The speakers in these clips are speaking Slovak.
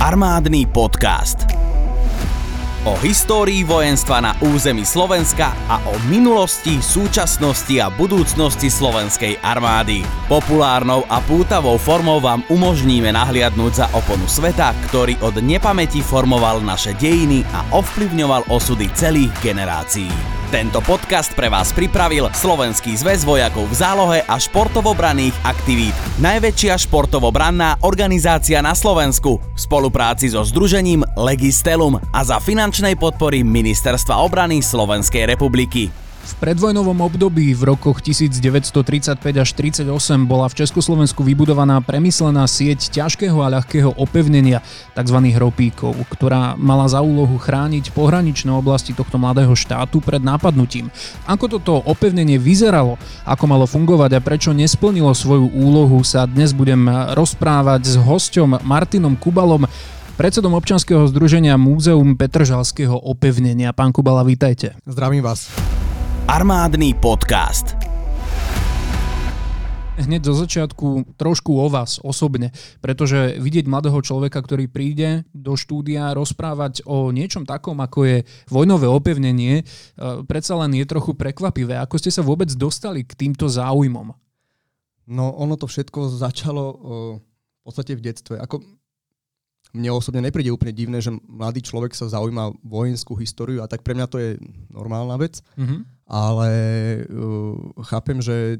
Armádny podcast. O histórii vojenstva na území Slovenska a o minulosti, súčasnosti a budúcnosti slovenskej armády. Populárnou a pútavou formou vám umožníme nahliadnúť za oponu sveta, ktorý od nepamäti formoval naše dejiny a ovplyvňoval osudy celých generácií. Tento podcast pre vás pripravil Slovenský zväz vojakov v zálohe a športovobranných aktivít. Najväčšia športovobranná organizácia na Slovensku v spolupráci so združením Legistelum a za finančnej podpory Ministerstva obrany Slovenskej republiky. V predvojnovom období v rokoch 1935 až 38 bola v Československu vybudovaná premyslená sieť ťažkého a ľahkého opevnenia, tzv. ropíkov, ktorá mala za úlohu chrániť pohraničné oblasti tohto mladého štátu pred nápadnutím. Ako toto opevnenie vyzeralo, ako malo fungovať a prečo nesplnilo svoju úlohu, sa dnes budem rozprávať s hosťom Martinom Kubalom, predsedom občanského združenia Múzeum Petržalského opevnenia. Pán Kubala, vítajte. Zdravím vás. Armádny podcast. Hneď zo začiatku trošku o vás osobne, pretože vidieť mladého človeka, ktorý príde do štúdia rozprávať o niečom takom, ako je vojnové opevnenie, e, predsa len je trochu prekvapivé. Ako ste sa vôbec dostali k týmto záujmom? No ono to všetko začalo v podstate v detstve. Ako mne osobne nepríde úplne divné, že mladý človek sa zaujíma vojenskú históriu a tak pre mňa to je normálna vec, mm-hmm. ale uh, chápem, že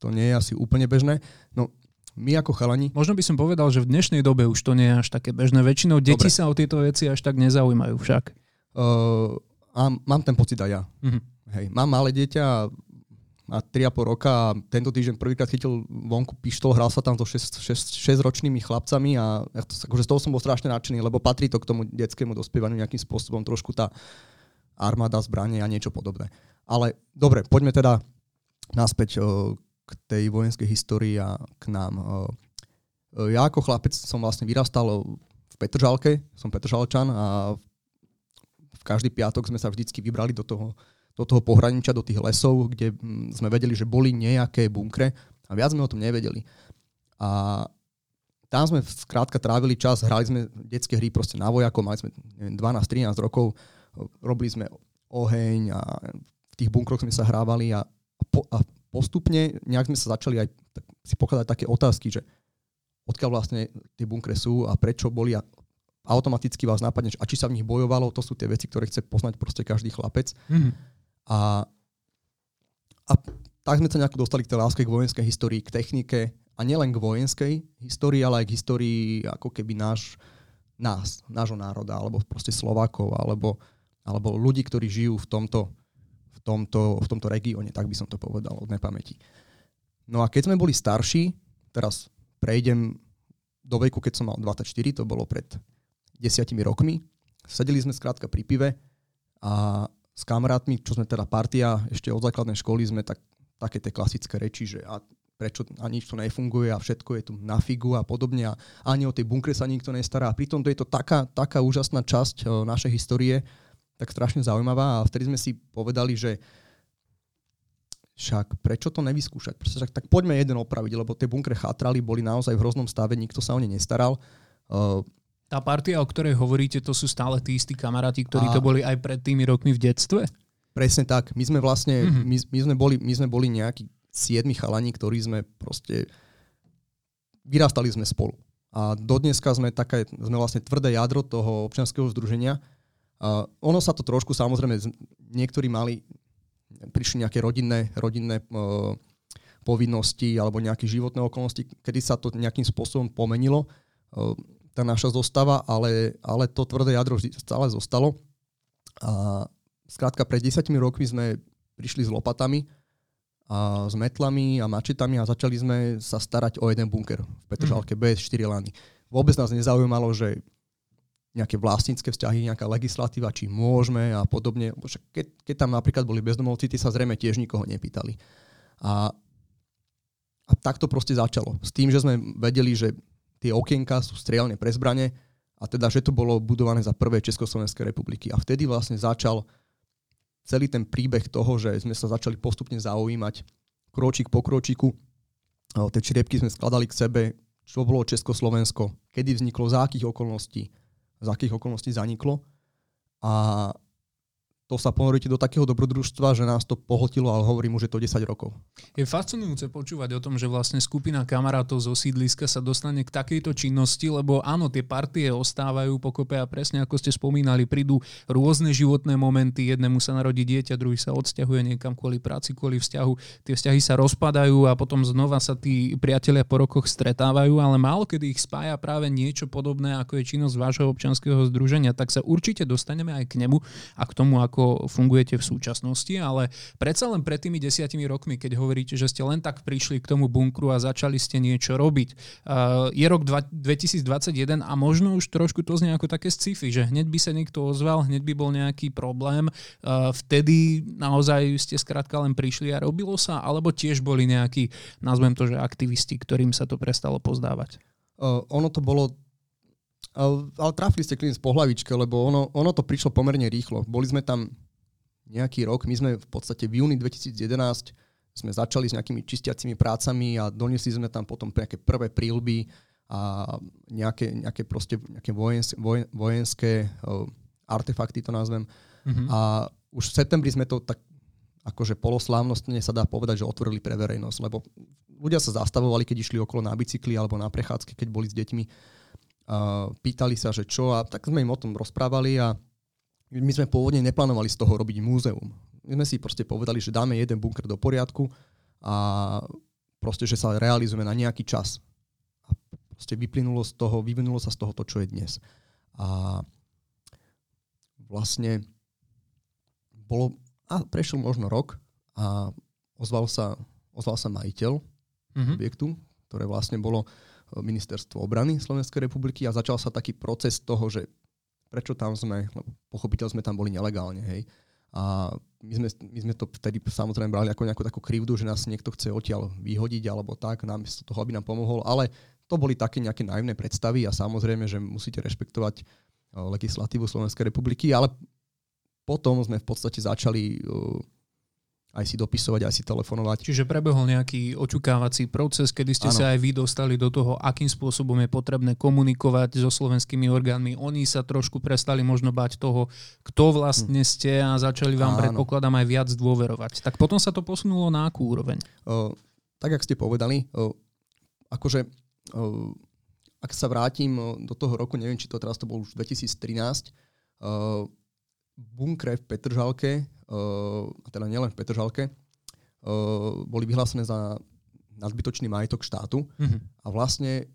to nie je asi úplne bežné. No, my ako chalani... Možno by som povedal, že v dnešnej dobe už to nie je až také bežné. Väčšinou deti Dobre. sa o tieto veci až tak nezaujímajú však. Uh, a mám ten pocit aj ja. Mm-hmm. Hej, mám malé dieťa a má 3,5 roka a tento týždeň prvýkrát chytil vonku pištol, hral sa tam so 6-ročnými chlapcami a ja to, akože z toho som bol strašne nadšený, lebo patrí to k tomu detskému dospievaniu nejakým spôsobom trošku tá armáda, zbranie a niečo podobné. Ale dobre, poďme teda naspäť o, k tej vojenskej histórii a k nám. O, ja ako chlapec som vlastne vyrastal v Petržalke, som Petržalčan a v každý piatok sme sa vždycky vybrali do toho do toho pohraničia, do tých lesov, kde mm, sme vedeli, že boli nejaké bunkre a viac sme o tom nevedeli. A tam sme skrátka trávili čas, hrali sme detské hry proste na vojakov, mali sme 12-13 rokov, robili sme oheň a v tých bunkroch sme sa hrávali a, po, a postupne nejak sme sa začali aj tak, si pokladať také otázky, že odkiaľ vlastne tie bunkre sú a prečo boli a automaticky vás napadne, a či sa v nich bojovalo, to sú tie veci, ktoré chce poznať proste každý chlapec. Mm-hmm. A, a tak sme sa nejako dostali k tej láske k vojenskej histórii, k technike a nielen k vojenskej histórii, ale aj k histórii ako keby náš, nás, nášho národa, alebo proste Slovákov, alebo, alebo ľudí, ktorí žijú v tomto, v, tomto, v tomto regióne, tak by som to povedal od nepamäti. No a keď sme boli starší, teraz prejdem do veku, keď som mal 24, to bolo pred desiatimi rokmi, sedeli sme skrátka pri pive a s kamarátmi, čo sme teda partia, ešte od základnej školy sme tak, také tie klasické reči, že a prečo a nič to nefunguje a všetko je tu na figu a podobne a ani o tej bunkre sa nikto nestará. A pritom to je to taká, taká úžasná časť o, našej histórie, tak strašne zaujímavá a vtedy sme si povedali, že však prečo to nevyskúšať? Proste, tak, tak poďme jeden opraviť, lebo tie bunkre chátrali, boli naozaj v hroznom stave, nikto sa o ne nestaral. Uh, tá partia, o ktorej hovoríte, to sú stále tí istí kamaráti, ktorí a... to boli aj pred tými rokmi v detstve? Presne tak. My sme vlastne, mm-hmm. my, my, sme boli, my sme boli nejakí siedmi chalani, ktorí sme proste vyrastali sme spolu. A dodneska sme také, sme vlastne tvrdé jadro toho občianského združenia. A ono sa to trošku, samozrejme, niektorí mali, prišli nejaké rodinné, rodinné uh, povinnosti alebo nejaké životné okolnosti, kedy sa to nejakým spôsobom pomenilo. Uh, tá naša zostava, ale, ale to tvrdé jadro stále zostalo. A skrátka pred desiatimi rokmi sme prišli s lopatami a s metlami a mačetami a začali sme sa starať o jeden bunker v Petržalke mm. bez 4 lany. Vôbec nás nezaujímalo, že nejaké vlastnícke vzťahy, nejaká legislatíva, či môžeme a podobne. Keď, keď tam napríklad boli bezdomovci, tí sa zrejme tiež nikoho nepýtali. A, a tak to proste začalo. S tým, že sme vedeli, že tie okienka sú strieľne pre zbrane a teda, že to bolo budované za prvé Československej republiky. A vtedy vlastne začal celý ten príbeh toho, že sme sa začali postupne zaujímať kročík po kročíku. Tie čriepky sme skladali k sebe, čo bolo Československo, kedy vzniklo, za akých okolností, za akých okolností zaniklo. A to sa ponoríte do takého dobrodružstva, že nás to pohltilo, ale hovorím už, že to 10 rokov. Je fascinujúce počúvať o tom, že vlastne skupina kamarátov zo sídliska sa dostane k takejto činnosti, lebo áno, tie partie ostávajú pokope a presne ako ste spomínali, prídu rôzne životné momenty, jednému sa narodí dieťa, druhý sa odsťahuje niekam kvôli práci, kvôli vzťahu, tie vzťahy sa rozpadajú a potom znova sa tí priatelia po rokoch stretávajú, ale málo kedy ich spája práve niečo podobné, ako je činnosť vášho občanského združenia, tak sa určite dostaneme aj k nemu a k tomu, ako ako fungujete v súčasnosti, ale predsa len pred tými desiatimi rokmi, keď hovoríte, že ste len tak prišli k tomu bunkru a začali ste niečo robiť. Uh, je rok 2021 a možno už trošku to znie ako také sci-fi, že hneď by sa niekto ozval, hneď by bol nejaký problém. Uh, vtedy naozaj ste skrátka len prišli a robilo sa, alebo tiež boli nejakí, nazvem to, že aktivisti, ktorým sa to prestalo pozdávať? Uh, ono to bolo ale trafili ste klient z pohlavičke, lebo ono, ono to prišlo pomerne rýchlo. Boli sme tam nejaký rok, my sme v podstate v júni 2011 sme začali s nejakými čistiacimi prácami a doniesli sme tam potom nejaké prvé prílby a nejaké, nejaké, proste, nejaké vojenské, vojenské uh, artefakty, to nazvem. Mm-hmm. A už v septembri sme to tak akože poloslávnostne sa dá povedať, že otvorili pre verejnosť, lebo ľudia sa zastavovali, keď išli okolo na bicykli alebo na prechádzky, keď boli s deťmi pýtali sa, že čo a tak sme im o tom rozprávali a my sme pôvodne neplánovali z toho robiť múzeum. My sme si proste povedali, že dáme jeden bunker do poriadku a proste, že sa realizujeme na nejaký čas. A proste vyplynulo z toho, vyvinulo sa z toho to, čo je dnes. A vlastne bolo, a prešiel možno rok a ozval sa, ozval sa majiteľ mm-hmm. objektu, ktoré vlastne bolo ministerstvo obrany Slovenskej republiky a začal sa taký proces toho, že prečo tam sme, lebo pochopiteľ sme tam boli nelegálne, hej. A my sme, my sme to vtedy samozrejme brali ako nejakú takú krivdu, že nás niekto chce odtiaľ vyhodiť alebo tak, namiesto toho, aby nám pomohol, ale to boli také nejaké naivné predstavy a samozrejme, že musíte rešpektovať eh, legislatívu Slovenskej republiky, ale potom sme v podstate začali uh, aj si dopisovať, aj si telefonovať. Čiže prebehol nejaký očukávací proces, kedy ste ano. sa aj vy dostali do toho, akým spôsobom je potrebné komunikovať so slovenskými orgánmi. Oni sa trošku prestali možno bať toho, kto vlastne hm. ste a začali vám, Áno. predpokladám, aj viac dôverovať. Tak potom sa to posunulo na akú úroveň? Uh, tak, jak ste povedali, uh, akože uh, ak sa vrátim do toho roku, neviem, či to teraz to bol už 2013, uh, bunkre v Petržalke, a teda nielen v Petržalke, uh, boli vyhlásené za nadbytočný majetok štátu mm-hmm. a vlastne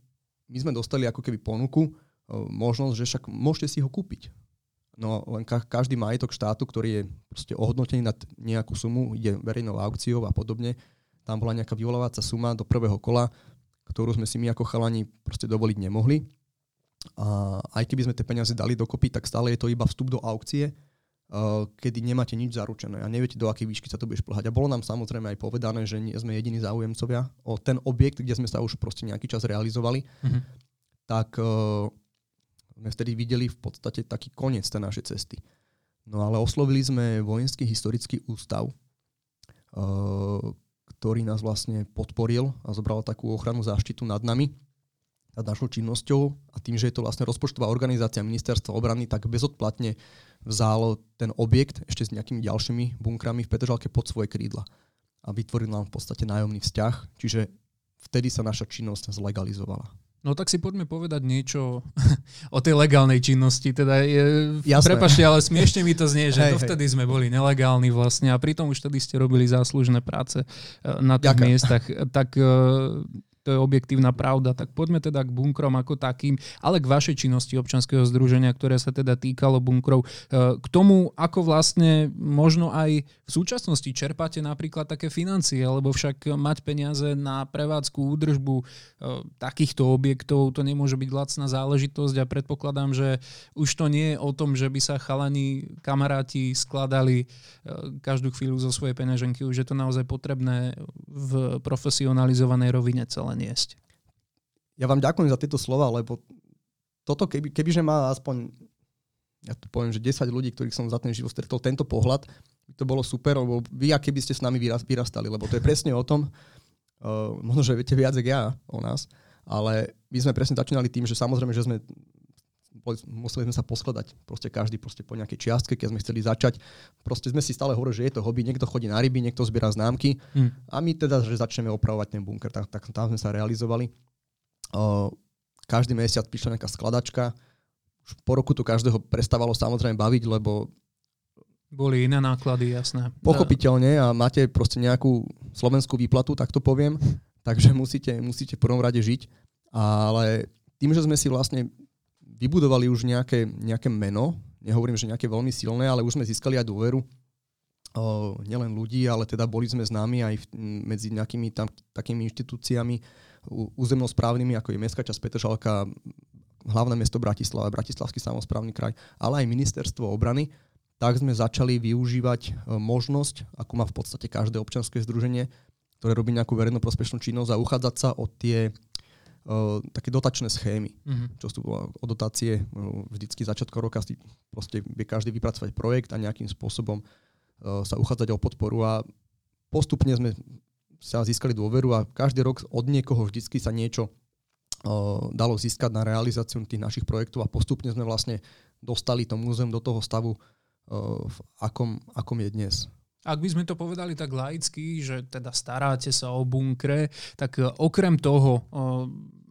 my sme dostali ako keby ponuku, uh, možnosť, že však môžete si ho kúpiť. No len ka- každý majetok štátu, ktorý je proste ohodnotený nad nejakú sumu, ide verejnou aukciou a podobne, tam bola nejaká vyvolávacia suma do prvého kola, ktorú sme si my ako chalani proste dovoliť nemohli. A aj keby sme tie peniaze dali dokopy, tak stále je to iba vstup do aukcie, kedy nemáte nič zaručené a neviete, do akej výšky sa to bude šplhať. A bolo nám samozrejme aj povedané, že nie sme jediní záujemcovia o ten objekt, kde sme sa už proste nejaký čas realizovali, mm-hmm. tak uh, sme vtedy videli v podstate taký koniec tej našej cesty. No ale oslovili sme Vojenský historický ústav, uh, ktorý nás vlastne podporil a zobral takú ochranu záštitu nad nami nad našou činnosťou a tým, že je to vlastne rozpočtová organizácia ministerstva obrany, tak bezodplatne vzal ten objekt ešte s nejakými ďalšími bunkrami v Petržalke pod svoje krídla a vytvoril nám v podstate nájomný vzťah, čiže vtedy sa naša činnosť zlegalizovala. No tak si poďme povedať niečo o tej legálnej činnosti. Teda je, prepašte, ale smiešne mi to znie, že hej, dovtedy hej. sme boli nelegálni vlastne a pritom už vtedy ste robili záslužné práce eh, na tých Ďakujem. miestach. Tak eh, to je objektívna pravda. Tak poďme teda k bunkrom ako takým, ale k vašej činnosti občanského združenia, ktoré sa teda týkalo bunkrov. E, k tomu, ako vlastne možno aj v súčasnosti čerpáte napríklad také financie, lebo však mať peniaze na prevádzku, údržbu e, takýchto objektov, to nemôže byť lacná záležitosť a predpokladám, že už to nie je o tom, že by sa chalani, kamaráti skladali e, každú chvíľu zo svojej peňaženky, už je to naozaj potrebné v profesionalizovanej rovine celé len jesť. Ja vám ďakujem za tieto slova, lebo toto, keby, kebyže má aspoň, ja to poviem, že 10 ľudí, ktorých som za ten život stretol, tento pohľad, to bolo super, lebo vy, aké by ste s nami vyrastali, lebo to je presne o tom, uh, možno, že viete viac, ako ja o nás, ale my sme presne začínali tým, že samozrejme, že sme museli sme sa poskladať proste každý proste po nejakej čiastke, keď sme chceli začať. Proste sme si stále hovorili, že je to hobby, niekto chodí na ryby, niekto zbiera známky hmm. a my teda, že začneme opravovať ten bunker, tak, tak tam sme sa realizovali. Uh, každý mesiac prišla nejaká skladačka, už po roku to každého prestávalo samozrejme baviť, lebo boli iné náklady, jasné. Pochopiteľne a máte proste nejakú slovenskú výplatu, tak to poviem, takže musíte, musíte v prvom rade žiť. Ale tým, že sme si vlastne vybudovali už nejaké, nejaké meno, nehovorím, že nejaké veľmi silné, ale už sme získali aj dôveru o, nielen ľudí, ale teda boli sme známi aj v, medzi nejakými tam, takými inštitúciami územnosprávnymi, ako je Mestská časť Petržalka, hlavné mesto Bratislava, Bratislavský samozprávny kraj, ale aj ministerstvo obrany, tak sme začali využívať e, možnosť, ako má v podstate každé občanské združenie, ktoré robí nejakú verejnoprospešnú činnosť a uchádzať sa o tie uh, také dotačné schémy, mm-hmm. čo sú o dotácie uh, vždycky začiatko roka si proste vie každý vypracovať projekt a nejakým spôsobom uh, sa uchádzať o podporu a postupne sme sa získali dôveru a každý rok od niekoho vždycky sa niečo dalo získať na realizáciu tých našich projektov a postupne sme vlastne dostali to múzeum do toho stavu, v akom, akom je dnes. Ak by sme to povedali tak laicky, že teda staráte sa o bunkre, tak e, okrem toho,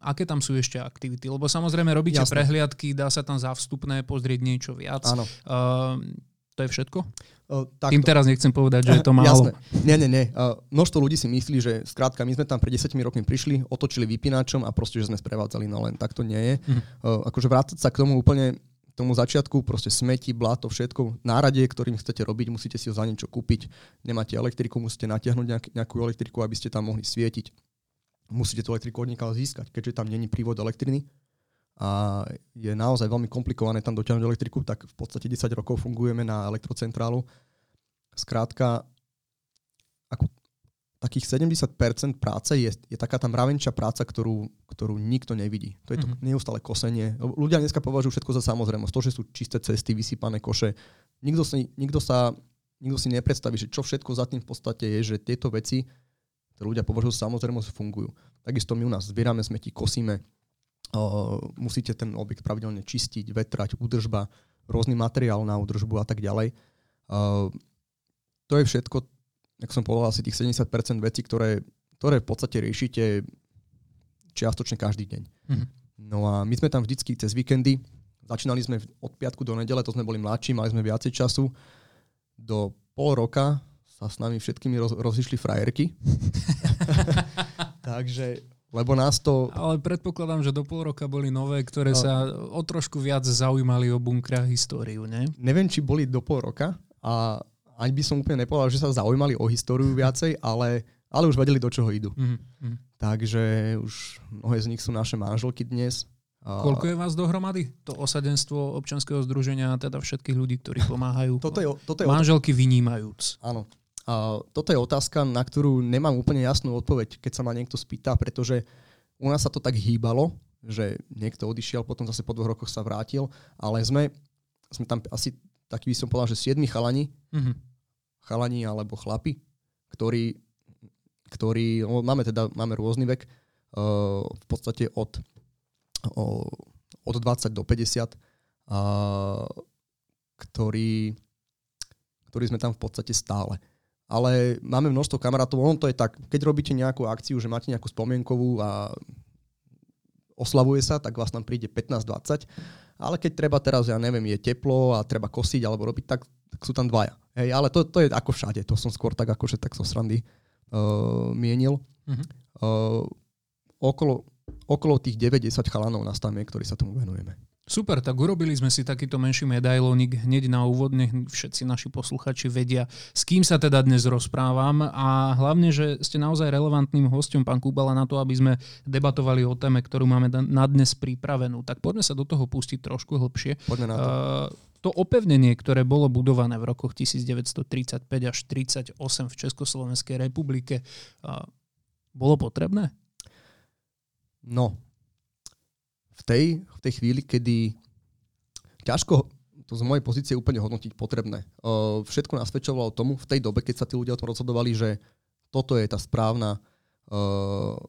aké tam sú ešte aktivity? Lebo samozrejme robíte Jasne. prehliadky, dá sa tam za vstupné pozrieť niečo viac. Áno. Uh, to je všetko? Uh, Tým teraz nechcem povedať, že je to málo. Jasné. Nie, nie, nie. Uh, množstvo ľudí si myslí, že skrátka my sme tam pred 10 rokmi prišli, otočili vypínačom a proste, že sme sprevádzali, no len tak to nie je. Uh-huh. Uh, akože vrácať sa k tomu úplne tomu začiatku, proste smeti, blato, všetko, nárade, ktorým chcete robiť, musíte si ho za niečo kúpiť. Nemáte elektriku, musíte natiahnuť nejak, nejakú elektriku, aby ste tam mohli svietiť. Musíte tú elektriku od získať, keďže tam není prívod elektriny a je naozaj veľmi komplikované tam dotiahnuť elektriku, tak v podstate 10 rokov fungujeme na elektrocentrálu. Skrátka, ako takých 70% práce je, je taká tá mravenčia práca, ktorú, ktorú nikto nevidí. To je to mm-hmm. neustále kosenie. Ľudia dneska považujú všetko za samozrejmosť. To, že sú čisté cesty, vysypané koše. Nikto si, nikto sa, nikto si nepredstaví, že čo všetko za tým v podstate je, že tieto veci, ktoré ľudia považujú za samozrejmosť, fungujú. Takisto my u nás zbierame smeti, kosíme, uh, musíte ten objekt pravidelne čistiť, vetrať, údržba, rôzny materiál na údržbu a tak ďalej. Uh, to je všetko jak som povedal, asi tých 70% vecí, ktoré, ktoré v podstate riešite čiastočne každý deň. Mm-hmm. No a my sme tam vždycky cez víkendy, začínali sme od piatku do nedele, to sme boli mladší, mali sme viacej času. Do pol roka sa s nami všetkými roz, rozišli frajerky. Takže lebo nás to... Ale predpokladám, že do pol roka boli nové, ktoré no. sa o trošku viac zaujímali o bunkrách históriu, ne? Neviem, či boli do pol roka a ani by som úplne nepovedal, že sa zaujímali o históriu viacej, ale, ale už vedeli, do čoho idú. Mm-hmm. Takže už mnohé z nich sú naše manželky dnes. Koľko je vás dohromady? To osadenstvo občanského združenia, teda všetkých ľudí, ktorí pomáhajú. toto je, toto je manželky vynímajúc. Áno. A toto je otázka, na ktorú nemám úplne jasnú odpoveď, keď sa ma niekto spýta, pretože u nás sa to tak hýbalo, že niekto odišiel, potom zase po dvoch rokoch sa vrátil, ale sme, sme tam asi taký by som povedal, že siedmi chalani, mm-hmm chalani alebo chlapi, ktorí, ktorí no, máme teda máme rôzny vek, uh, v podstate od, uh, od 20 do 50, uh, ktorí, ktorí sme tam v podstate stále. Ale máme množstvo kamarátov, on to je tak, keď robíte nejakú akciu, že máte nejakú spomienkovú a oslavuje sa, tak vás tam príde 15-20. Ale keď treba teraz, ja neviem, je teplo a treba kosiť alebo robiť, tak, tak sú tam dvaja. Hej, ale to, to je ako všade, to som skôr tak akože tak so srandy uh, mienil. Uh-huh. Uh, okolo, okolo tých 90 chalanov nás tam je, ktorí sa tomu venujeme. Super, tak urobili sme si takýto menší medailónik hneď na úvod, nech všetci naši posluchači vedia, s kým sa teda dnes rozprávam a hlavne, že ste naozaj relevantným hostom, pán Kubala, na to, aby sme debatovali o téme, ktorú máme na dnes pripravenú. Tak poďme sa do toho pustiť trošku hlbšie. Poďme na to. Uh, to opevnenie, ktoré bolo budované v rokoch 1935 až 1938 v Československej republike, bolo potrebné? No, v tej, v tej chvíli, kedy ťažko to z mojej pozície úplne hodnotiť potrebné. Všetko nasvedčovalo tomu v tej dobe, keď sa tí ľudia o tom rozhodovali, že toto je tá správna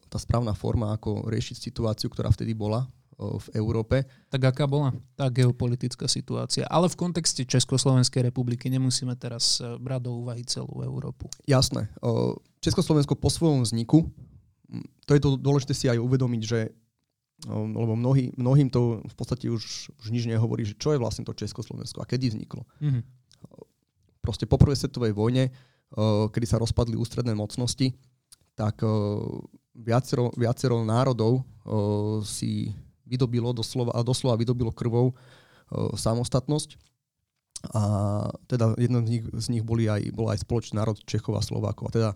tá správna forma, ako riešiť situáciu, ktorá vtedy bola v Európe. Tak aká bola tá geopolitická situácia? Ale v kontexte Československej republiky nemusíme teraz e, brať do úvahy celú Európu. Jasné. Československo po svojom vzniku, to je to dôležité si aj uvedomiť, že lebo mnohý, mnohým to v podstate už, už nič nehovorí, že čo je vlastne to Československo a kedy vzniklo. Mm-hmm. Proste po prvej svetovej vojne, kedy sa rozpadli ústredné mocnosti, tak viacero, viacero národov si vydobilo doslova, a doslova vydobilo krvou samostatnosť. A teda jedno z nich, z nich boli aj, bol aj spoločný národ Čechov a Slovákov. A teda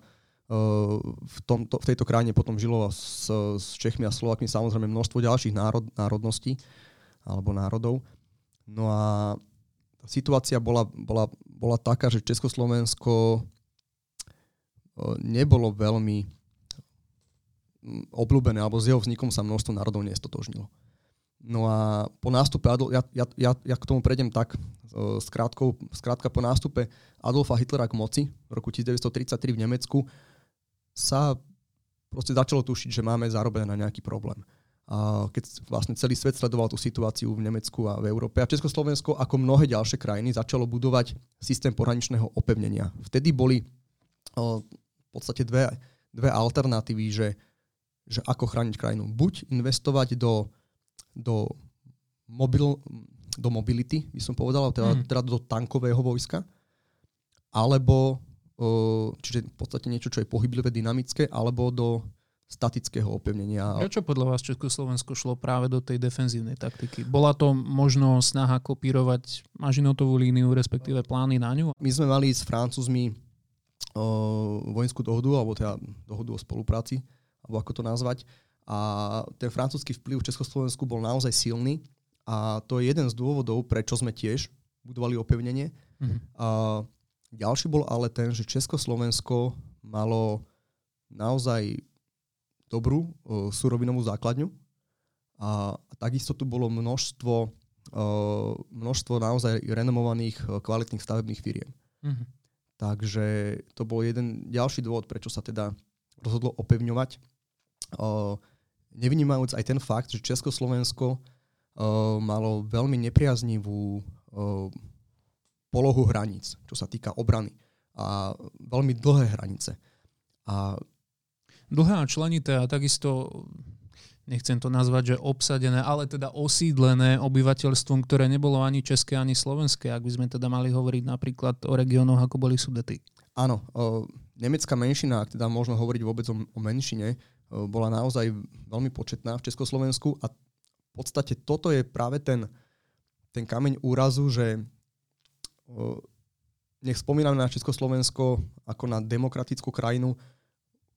v, tomto, v tejto krajine potom žilo s, s Čechmi a Slovakmi samozrejme množstvo ďalších národ, národností alebo národov. No a situácia bola, bola, bola taká, že Československo nebolo veľmi obľúbené, alebo s jeho vznikom sa množstvo národov nestotožnilo. No a po nástupe, ja, ja, ja, ja k tomu prejdem tak, skrátka po nástupe Adolfa Hitlera k moci v roku 1933 v Nemecku sa proste začalo tušiť, že máme zarobené na nejaký problém. A keď vlastne celý svet sledoval tú situáciu v Nemecku a v Európe a Československo, ako mnohé ďalšie krajiny, začalo budovať systém pohraničného opevnenia. Vtedy boli o, v podstate dve, dve alternatívy, že že ako chrániť krajinu. Buď investovať do, do, mobil, do mobility, by som povedal, teda, mm. teda do tankového vojska, alebo čiže v podstate niečo, čo je pohyblivé, dynamické, alebo do statického opevnenia. Prečo podľa vás Československo šlo práve do tej defenzívnej taktiky? Bola to možno snaha kopírovať Mažinotovú líniu, respektíve plány na ňu? My sme mali s Francúzmi vojenskú dohodu, alebo teda dohodu o spolupráci alebo ako to nazvať. A ten francúzsky vplyv v Československu bol naozaj silný a to je jeden z dôvodov, prečo sme tiež budovali opevnenie. Mm-hmm. A ďalší bol ale ten, že Československo malo naozaj dobrú uh, surovinovú základňu a, a takisto tu bolo množstvo, uh, množstvo naozaj renomovaných uh, kvalitných stavebných firiem. Mm-hmm. Takže to bol jeden ďalší dôvod, prečo sa teda rozhodlo opevňovať nevnímajúc aj ten fakt, že Československo malo veľmi nepriaznivú polohu hraníc, čo sa týka obrany. A veľmi dlhé hranice. A dlhé a členité a takisto nechcem to nazvať, že obsadené, ale teda osídlené obyvateľstvom, ktoré nebolo ani české, ani slovenské, ak by sme teda mali hovoriť napríklad o regiónoch, ako boli Sudety. Áno, o, nemecká menšina, ak teda môžeme hovoriť vôbec o, o menšine, bola naozaj veľmi početná v Československu a v podstate toto je práve ten, ten kameň úrazu, že nech spomíname na Československo ako na demokratickú krajinu,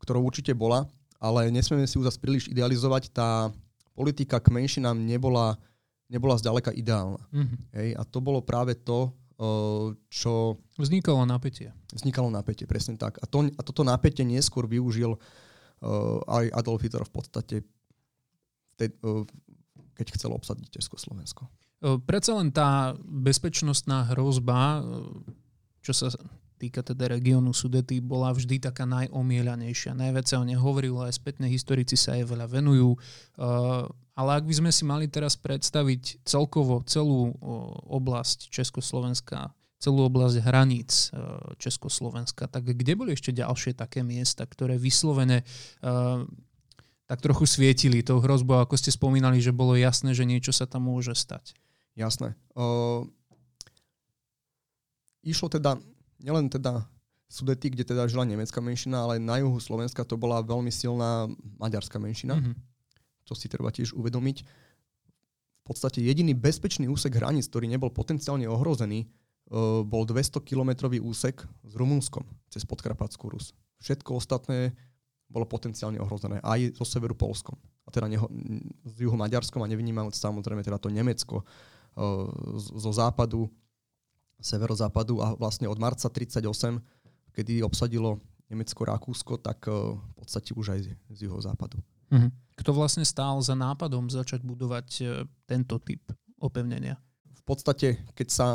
ktorou určite bola, ale nesmieme si ju zase príliš idealizovať. Tá politika k menšinám nebola, nebola zďaleka ideálna. Mm-hmm. Hej, a to bolo práve to, čo... Vznikalo napätie. Vznikalo napätie, presne tak. A, to, a toto napätie neskôr využil uh, aj Adolf Hitler v podstate, tej, uh, keď chcel obsadiť Československo. Predsa len tá bezpečnostná hrozba, čo sa týka teda regiónu Sudety, bola vždy taká najomieľanejšia. Najviac sa o nej hovorilo, aj spätne historici sa jej veľa venujú. Ale ak by sme si mali teraz predstaviť celkovo celú oblasť Československa celú oblasť hraníc Československa. Tak kde boli ešte ďalšie také miesta, ktoré vyslovene tak trochu svietili tou hrozbou, ako ste spomínali, že bolo jasné, že niečo sa tam môže stať? Jasné. Uh, išlo teda, nielen teda Sudety, kde teda žila nemecká menšina, ale na juhu Slovenska to bola veľmi silná maďarská menšina. Mm-hmm. To si treba tiež uvedomiť. V podstate jediný bezpečný úsek hraníc, ktorý nebol potenciálne ohrozený, Eh, bol 200-kilometrový úsek s Rumunskom cez Podkarpatskú Rus. Všetko ostatné bolo potenciálne ohrozené, aj zo severu Polskom. A teda neho, z juhu Maďarskom a nevynímajúc samozrejme teda to Nemecko uh, zo západu, severozápadu a vlastne od marca 38, kedy obsadilo Nemecko Rakúsko, tak v podstate už aj z, juhozápadu. Mhm. Kto vlastne stál za nápadom začať budovať uh, tento typ opevnenia? V podstate, keď sa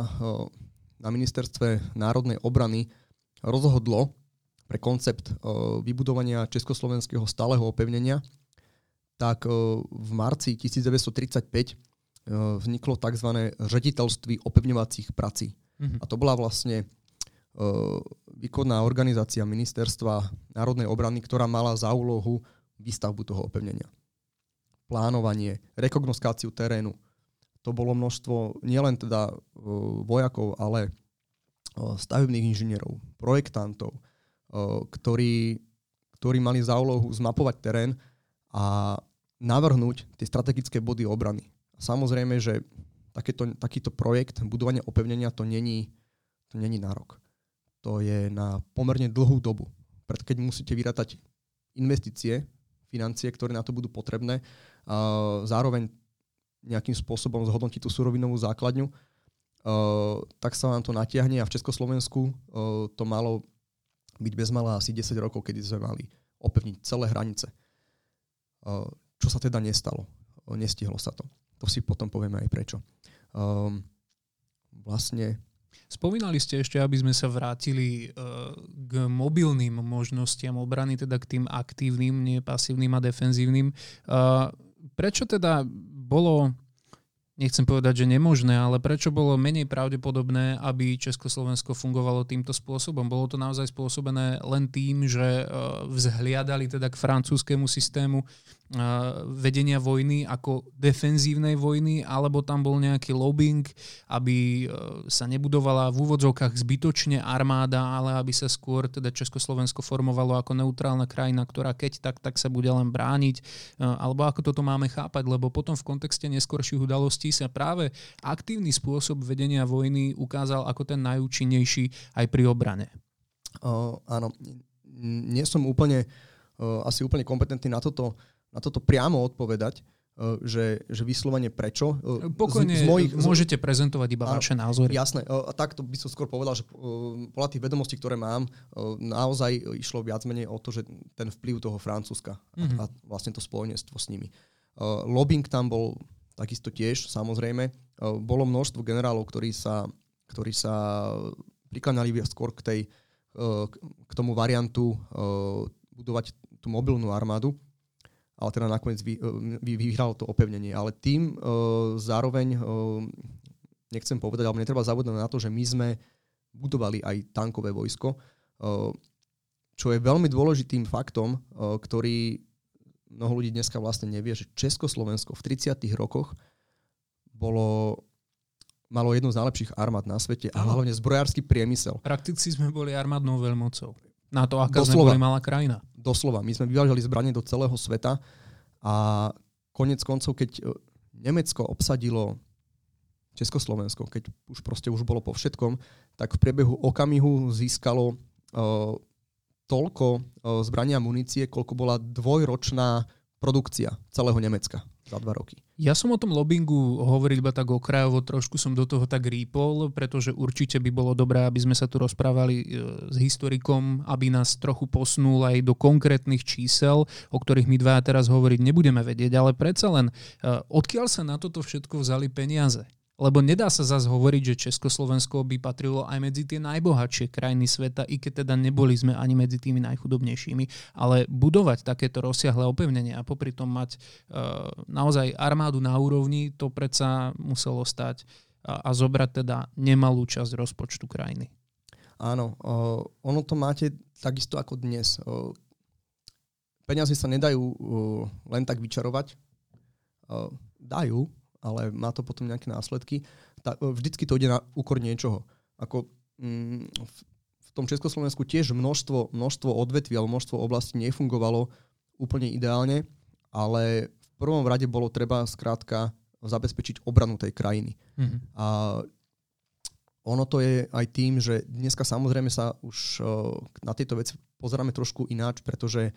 na ministerstve národnej obrany rozhodlo, pre koncept vybudovania československého stáleho opevnenia, tak v marci 1935 vzniklo tzv. řaditeľství opevňovacích prací. Mm-hmm. A to bola vlastne výkonná organizácia Ministerstva národnej obrany, ktorá mala za úlohu výstavbu toho opevnenia. Plánovanie, rekognoskáciu terénu. To bolo množstvo nielen teda vojakov, ale stavebných inžinierov, projektantov, ktorí, ktorí mali za úlohu zmapovať terén a navrhnúť tie strategické body obrany. Samozrejme, že takéto, takýto projekt budovania opevnenia to není, to není nárok. To je na pomerne dlhú dobu. Preto keď musíte vyrátať investície, financie, ktoré na to budú potrebné, a zároveň nejakým spôsobom zhodnotiť tú surovinovú základňu, Uh, tak sa vám to natiahne a v Československu uh, to malo byť bezmalá asi 10 rokov, kedy sme mali opevniť celé hranice. Uh, čo sa teda nestalo? Nestihlo sa to. To si potom povieme aj prečo. Um, vlastne Spomínali ste ešte, aby sme sa vrátili uh, k mobilným možnostiam obrany, teda k tým aktívnym, nie pasívnym a defenzívnym. Uh, prečo teda bolo nechcem povedať, že nemožné, ale prečo bolo menej pravdepodobné, aby Československo fungovalo týmto spôsobom? Bolo to naozaj spôsobené len tým, že e, vzhliadali teda k francúzskému systému vedenia vojny ako defenzívnej vojny, alebo tam bol nejaký lobbying, aby e, sa nebudovala v úvodzovkách zbytočne armáda, ale aby sa skôr teda Československo formovalo ako neutrálna krajina, ktorá keď tak, tak sa bude len brániť, e, alebo ako toto máme chápať, lebo potom v kontexte neskorších udalostí sa práve aktívny spôsob vedenia vojny ukázal ako ten najúčinnejší aj pri obrane. Uh, áno, nie som úplne, uh, asi úplne kompetentný na toto na toto priamo odpovedať, e, že, že vyslovene prečo. E, Pokojne z, z mojich, môžete prezentovať iba áno, vaše názory. Jasné, e, a takto by som skôr povedal, že podľa tých vedomostí, ktoré mám, naozaj išlo viac menej o to, že ten vplyv toho Francúzska mm-hmm. a, mhm. a vlastne to spojenectvo s nimi. Lobbying tam bol takisto tiež, samozrejme. Bolo množstvo generálov, ktorí sa, ktorí sa prikladali skôr k, tej, k tomu variantu budovať tú mobilnú armádu, ale teda nakoniec vy, e, vy, vyhral to opevnenie. Ale tým uh, zároveň uh, nechcem povedať, alebo netreba zabudnúť na to, že my sme budovali aj tankové vojsko, uh, čo je veľmi dôležitým faktom, uh, ktorý mnoho ľudí dneska vlastne nevie, že Československo v 30. rokoch bolo malo jednu z najlepších armád na svete a hlavne zbrojársky priemysel. Prakticky sme boli armádnou veľmocou. Na to, aká Doslova. sme boli malá krajina. Doslova. My sme vyvážali zbranie do celého sveta a konec koncov, keď e, Nemecko obsadilo Československo, keď už proste už bolo po všetkom, tak v priebehu okamihu získalo uh, toľko uh, zbrania a munície, koľko bola dvojročná produkcia celého Nemecka za dva roky. Ja som o tom lobbingu hovoril iba tak okrajovo, trošku som do toho tak rýpol, pretože určite by bolo dobré, aby sme sa tu rozprávali e, s historikom, aby nás trochu posunul aj do konkrétnych čísel, o ktorých my dva teraz hovoriť nebudeme vedieť, ale predsa len, e, odkiaľ sa na toto všetko vzali peniaze? Lebo nedá sa zase hovoriť, že Československo by patrilo aj medzi tie najbohatšie krajiny sveta, i keď teda neboli sme ani medzi tými najchudobnejšími. Ale budovať takéto rozsiahle opevnenie a popri tom mať uh, naozaj armádu na úrovni, to predsa muselo stať a, a zobrať teda nemalú časť rozpočtu krajiny. Áno, uh, ono to máte takisto ako dnes. Uh, peniaze sa nedajú uh, len tak vyčarovať. Uh, dajú, ale má to potom nejaké následky, tak e, vždycky to ide na úkor niečoho. Ako mm, v, v tom Československu tiež množstvo, množstvo odvetví alebo množstvo oblastí nefungovalo úplne ideálne, ale v prvom rade bolo treba skrátka zabezpečiť obranu tej krajiny. Mm-hmm. A ono to je aj tým, že dneska samozrejme sa už uh, na tieto veci pozeráme trošku ináč, pretože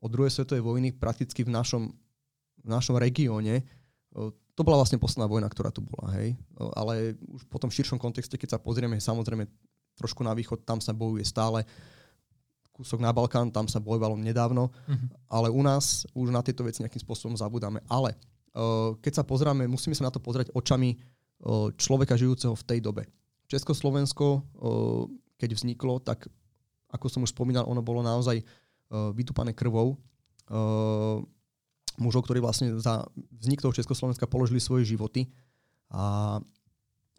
od druhej svetovej vojny prakticky v našom, v našom regióne uh, to bola vlastne posledná vojna, ktorá tu bola, hej. Ale už po tom širšom kontexte, keď sa pozrieme, samozrejme trošku na východ, tam sa bojuje stále. Kúsok na Balkán, tam sa bojovalo nedávno, mm-hmm. ale u nás už na tieto veci nejakým spôsobom zabudáme. Ale uh, keď sa pozrieme, musíme sa na to pozrieť očami uh, človeka žijúceho v tej dobe. Československo, uh, keď vzniklo, tak ako som už spomínal, ono bolo naozaj vytupané krvou. Mužov, ktorí vlastne za vznik toho Československa položili svoje životy. A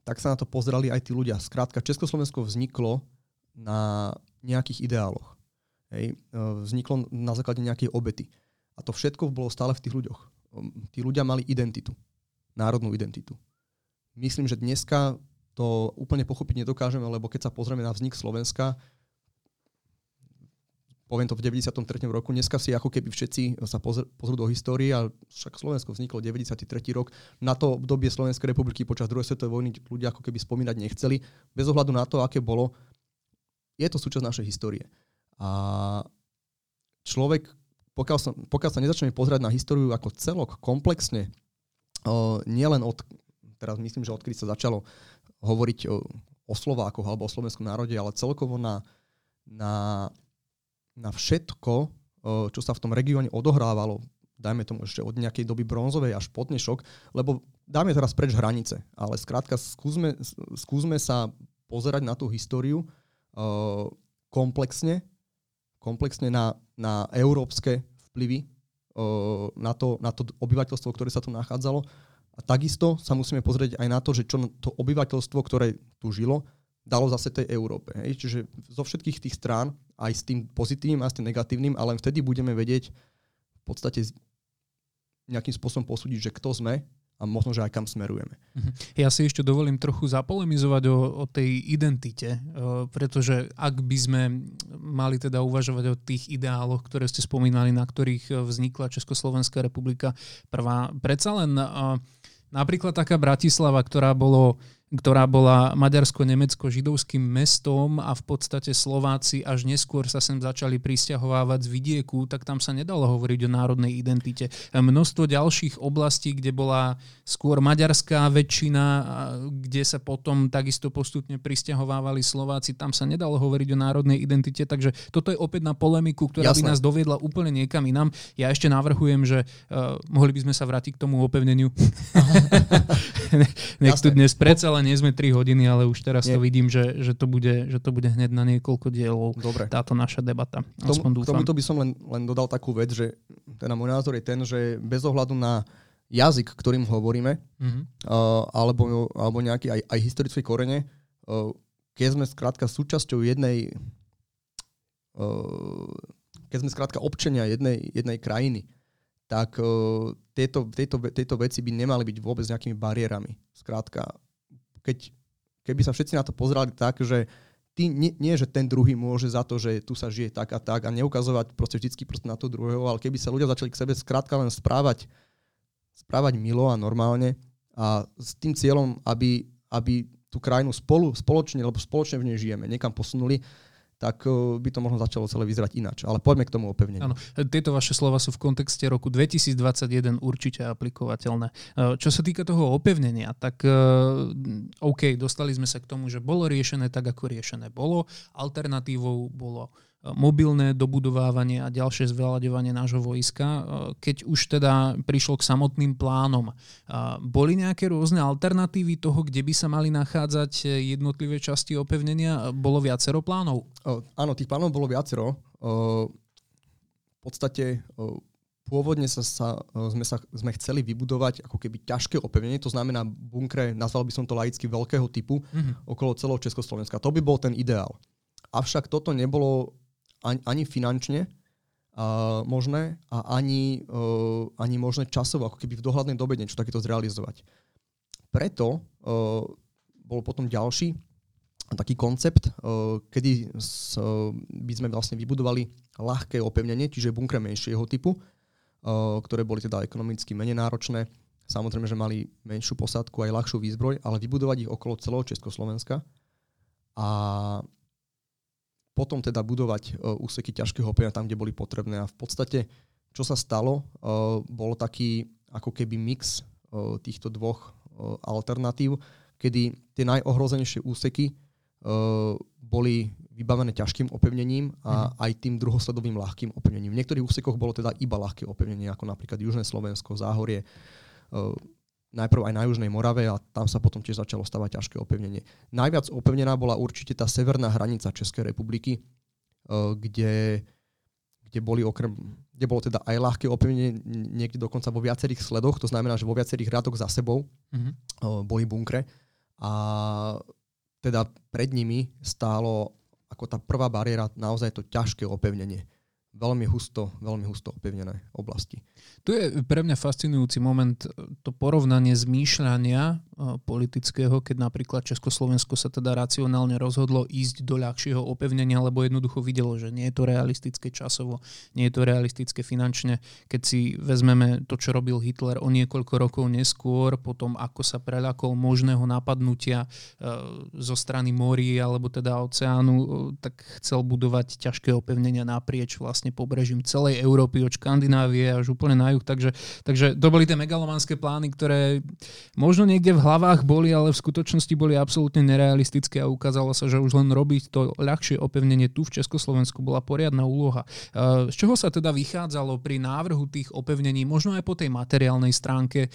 tak sa na to pozerali aj tí ľudia. Skrátka, Československo vzniklo na nejakých ideáloch. Hej. E, vzniklo na základe nejakej obety. A to všetko bolo stále v tých ľuďoch. Tí ľudia mali identitu. Národnú identitu. Myslím, že dneska to úplne pochopiť nedokážeme, lebo keď sa pozrieme na vznik Slovenska, poviem to v 93. roku, dneska si ako keby všetci sa pozr- pozrú do histórie a však Slovensko vzniklo 93. rok. Na to obdobie Slovenskej republiky počas druhej svetovej vojny ľudia ako keby spomínať nechceli, bez ohľadu na to, aké bolo. Je to súčasť našej histórie. A človek, pokiaľ sa, pokiaľ sa nezačneme pozerať na históriu ako celok, komplexne, uh, nielen od, teraz myslím, že odkedy sa začalo hovoriť o, o Slovákoch alebo o slovenskom národe, ale celkovo na, na na všetko, čo sa v tom regióne odohrávalo, dajme tomu ešte od nejakej doby bronzovej až po dnešok, lebo dáme teraz preč hranice, ale skrátka skúsme, skúsme sa pozerať na tú históriu komplexne, komplexne na, na európske vplyvy, na, to, na to obyvateľstvo, ktoré sa tu nachádzalo. A takisto sa musíme pozrieť aj na to, že čo to obyvateľstvo, ktoré tu žilo, dalo zase tej Európe. Hej? Čiže zo všetkých tých strán, aj s tým pozitívnym, aj s tým negatívnym, ale len vtedy budeme vedieť v podstate nejakým spôsobom posúdiť, že kto sme a možno, že aj kam smerujeme. Mhm. Ja si ešte dovolím trochu zapolemizovať o, o tej identite, o, pretože ak by sme mali teda uvažovať o tých ideáloch, ktoré ste spomínali, na ktorých vznikla Československá republika prvá, predsa len o, napríklad taká Bratislava, ktorá bolo ktorá bola maďarsko-nemecko-židovským mestom a v podstate Slováci až neskôr sa sem začali pristahovávať z vidieku, tak tam sa nedalo hovoriť o národnej identite. Množstvo ďalších oblastí, kde bola skôr maďarská väčšina, kde sa potom takisto postupne pristahovávali Slováci, tam sa nedalo hovoriť o národnej identite, takže toto je opäť na polemiku, ktorá Jasne. by nás doviedla úplne niekam inám. Ja ešte navrhujem, že uh, mohli by sme sa vrátiť k tomu opevneniu. Nech tu dnes predsa len nie sme 3 hodiny, ale už teraz nie. to vidím, že, že, to bude, že to bude hneď na niekoľko dielov Dobre. táto naša debata. Tomu, k tomuto by som len, len dodal takú vec, že teda môj názor je ten, že bez ohľadu na jazyk, ktorým hovoríme, mm-hmm. uh, alebo, alebo nejaký aj, aj historické korene, uh, keď sme skrátka súčasťou jednej uh, keď sme skrátka občania jednej, jednej krajiny, tak uh, tieto, tieto, tieto veci by nemali byť vôbec nejakými bariérami. Skrátka, keď, keby sa všetci na to pozerali tak, že ty, nie, nie, že ten druhý môže za to, že tu sa žije tak a tak a neukazovať proste vždycky proste na to druhého, ale keby sa ľudia začali k sebe skrátka len správať, správať milo a normálne a s tým cieľom, aby, aby tú krajinu spolu, spoločne, lebo spoločne v nej žijeme, niekam posunuli, tak eh, by to možno začalo celé vyzerať ináč. Ale poďme k tomu opevneniu. Áno, tieto vaše slova sú v kontexte roku 2021 určite aplikovateľné. Eh, čo sa týka toho opevnenia, tak eh, OK, dostali sme sa k tomu, že bolo riešené tak, ako riešené bolo. Alternatívou bolo mobilné dobudovávanie a ďalšie zveľaďovanie nášho vojska. E, keď už teda prišlo k samotným plánom, e, boli nejaké rôzne alternatívy toho, kde by sa mali nachádzať jednotlivé časti opevnenia? Bolo viacero plánov? O, áno, tých plánov bolo viacero. O, v podstate o, pôvodne sa, sa, sme, sa, sme chceli vybudovať ako keby ťažké opevnenie, to znamená bunkre, nazval by som to laicky veľkého typu, mm-hmm. okolo celého Československa. To by bol ten ideál. Avšak toto nebolo ani, ani finančne uh, možné a ani, uh, ani možné časovo, ako keby v dohľadnej dobe niečo takéto zrealizovať. Preto uh, bol potom ďalší taký koncept, uh, kedy s, uh, by sme vlastne vybudovali ľahké opevnenie, čiže bunkre menšieho typu, uh, ktoré boli teda ekonomicky menej náročné, Samozrejme, že mali menšiu posádku aj ľahšiu výzbroj, ale vybudovať ich okolo celého Československa. A potom teda budovať uh, úseky ťažkého opevnenia tam, kde boli potrebné. A v podstate, čo sa stalo, uh, bol taký ako keby mix uh, týchto dvoch alternatív, kedy tie najohrozenejšie úseky boli vybavené ťažkým opevnením a mm. aj tým druhosledovým ľahkým opevnením. V niektorých úsekoch bolo teda iba ľahké opevnenie, ako napríklad Južné Slovensko, Záhorie, najprv aj na Južnej Morave a tam sa potom tiež začalo stavať ťažké opevnenie. Najviac opevnená bola určite tá severná hranica Českej republiky, kde, kde boli okrem, kde bolo teda aj ľahké opevnenie niekde dokonca vo viacerých sledoch, to znamená, že vo viacerých radoch za sebou mm-hmm. boli bunkre a teda pred nimi stálo ako tá prvá bariéra naozaj to ťažké opevnenie veľmi husto, veľmi husto opevnené oblasti. Tu je pre mňa fascinujúci moment to porovnanie zmýšľania e, politického, keď napríklad Československo sa teda racionálne rozhodlo ísť do ľahšieho opevnenia, lebo jednoducho videlo, že nie je to realistické časovo, nie je to realistické finančne. Keď si vezmeme to, čo robil Hitler o niekoľko rokov neskôr, potom ako sa preľakol možného napadnutia e, zo strany morí alebo teda oceánu, e, tak chcel budovať ťažké opevnenia naprieč vlastne vlastne pobrežím celej Európy od Škandinávie až úplne na juh. Takže, takže to boli tie megalomanské plány, ktoré možno niekde v hlavách boli, ale v skutočnosti boli absolútne nerealistické a ukázalo sa, že už len robiť to ľahšie opevnenie tu v Československu bola poriadna úloha. E, z čoho sa teda vychádzalo pri návrhu tých opevnení, možno aj po tej materiálnej stránke, e,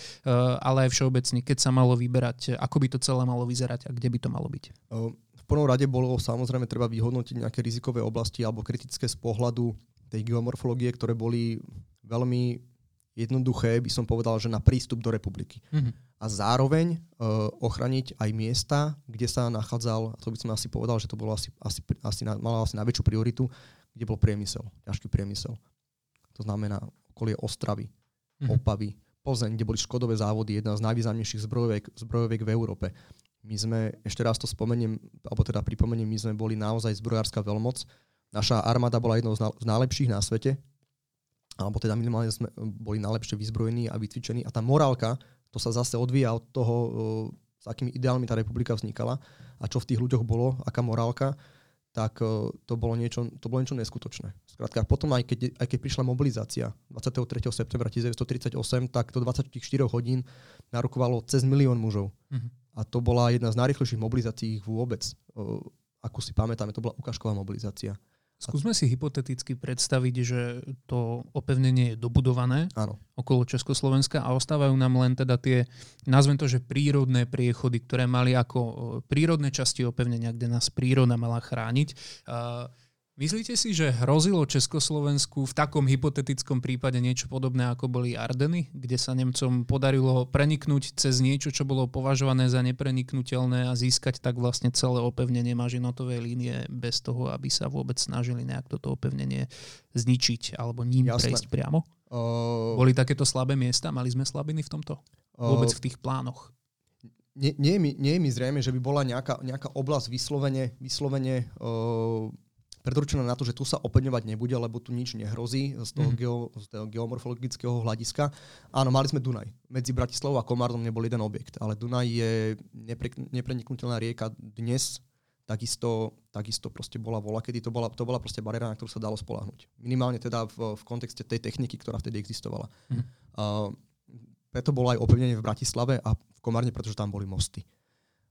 ale aj všeobecne, keď sa malo vyberať, ako by to celé malo vyzerať a kde by to malo byť? V prvom rade bolo samozrejme treba vyhodnotiť nejaké rizikové oblasti alebo kritické z pohľadu tej geomorfológie, ktoré boli veľmi jednoduché, by som povedal, že na prístup do republiky. Mm-hmm. A zároveň uh, ochraniť aj miesta, kde sa nachádzal, to by som asi povedal, že to bolo asi, asi, asi na, malo asi najväčšiu prioritu, kde bol priemysel, ťažký priemysel. To znamená okolie Ostravy, mm-hmm. Opavy, Plzeň, kde boli škodové závody, jedna z najvýznamnejších zbrojoviek, zbrojoviek v Európe. My sme, ešte raz to spomeniem, alebo teda pripomeniem, my sme boli naozaj zbrojárska veľmoc, Naša armáda bola jednou z najlepších na svete, alebo teda minimálne sme boli najlepšie vyzbrojení a vycvičení. A tá morálka, to sa zase odvíja od toho, s akými ideálmi tá republika vznikala a čo v tých ľuďoch bolo, aká morálka, tak to bolo niečo, to bolo niečo neskutočné. Skrátka, potom aj keď, aj keď prišla mobilizácia 23. septembra 1938, tak do 24 hodín narukovalo cez milión mužov. Mm-hmm. A to bola jedna z najrychlejších mobilizácií vôbec. Ako si pamätáme, to bola ukážková mobilizácia. Skúsme si hypoteticky predstaviť, že to opevnenie je dobudované Áno. okolo Československa a ostávajú nám len teda tie, nazvem to, že prírodné priechody, ktoré mali ako prírodné časti opevnenia, kde nás príroda mala chrániť. Myslíte si, že hrozilo Československu v takom hypotetickom prípade niečo podobné, ako boli Ardeny, kde sa Nemcom podarilo preniknúť cez niečo, čo bolo považované za nepreniknutelné a získať tak vlastne celé opevnenie mažinotovej línie bez toho, aby sa vôbec snažili nejak toto opevnenie zničiť alebo ním Jasné. prejsť priamo? Uh... Boli takéto slabé miesta? Mali sme slabiny v tomto? Vôbec v tých plánoch? Nie, nie, je mi, nie je mi zrejme, že by bola nejaká, nejaká oblasť vyslovene, vyslovene uh predurčená na to, že tu sa opevňovať nebude, lebo tu nič nehrozí z toho, mm. geo, z toho geomorfologického hľadiska. Áno, mali sme Dunaj. Medzi Bratislavou a Komárnom nebol jeden objekt, ale Dunaj je nepre, nepreniknutelná rieka dnes, takisto, takisto proste bola vola, kedy to bola, to bola proste bariéra, na ktorú sa dalo spolahnuť. Minimálne teda v, v kontexte tej techniky, ktorá vtedy existovala. Mm. Uh, preto bolo aj opevnenie v Bratislave a v Komárne, pretože tam boli mosty.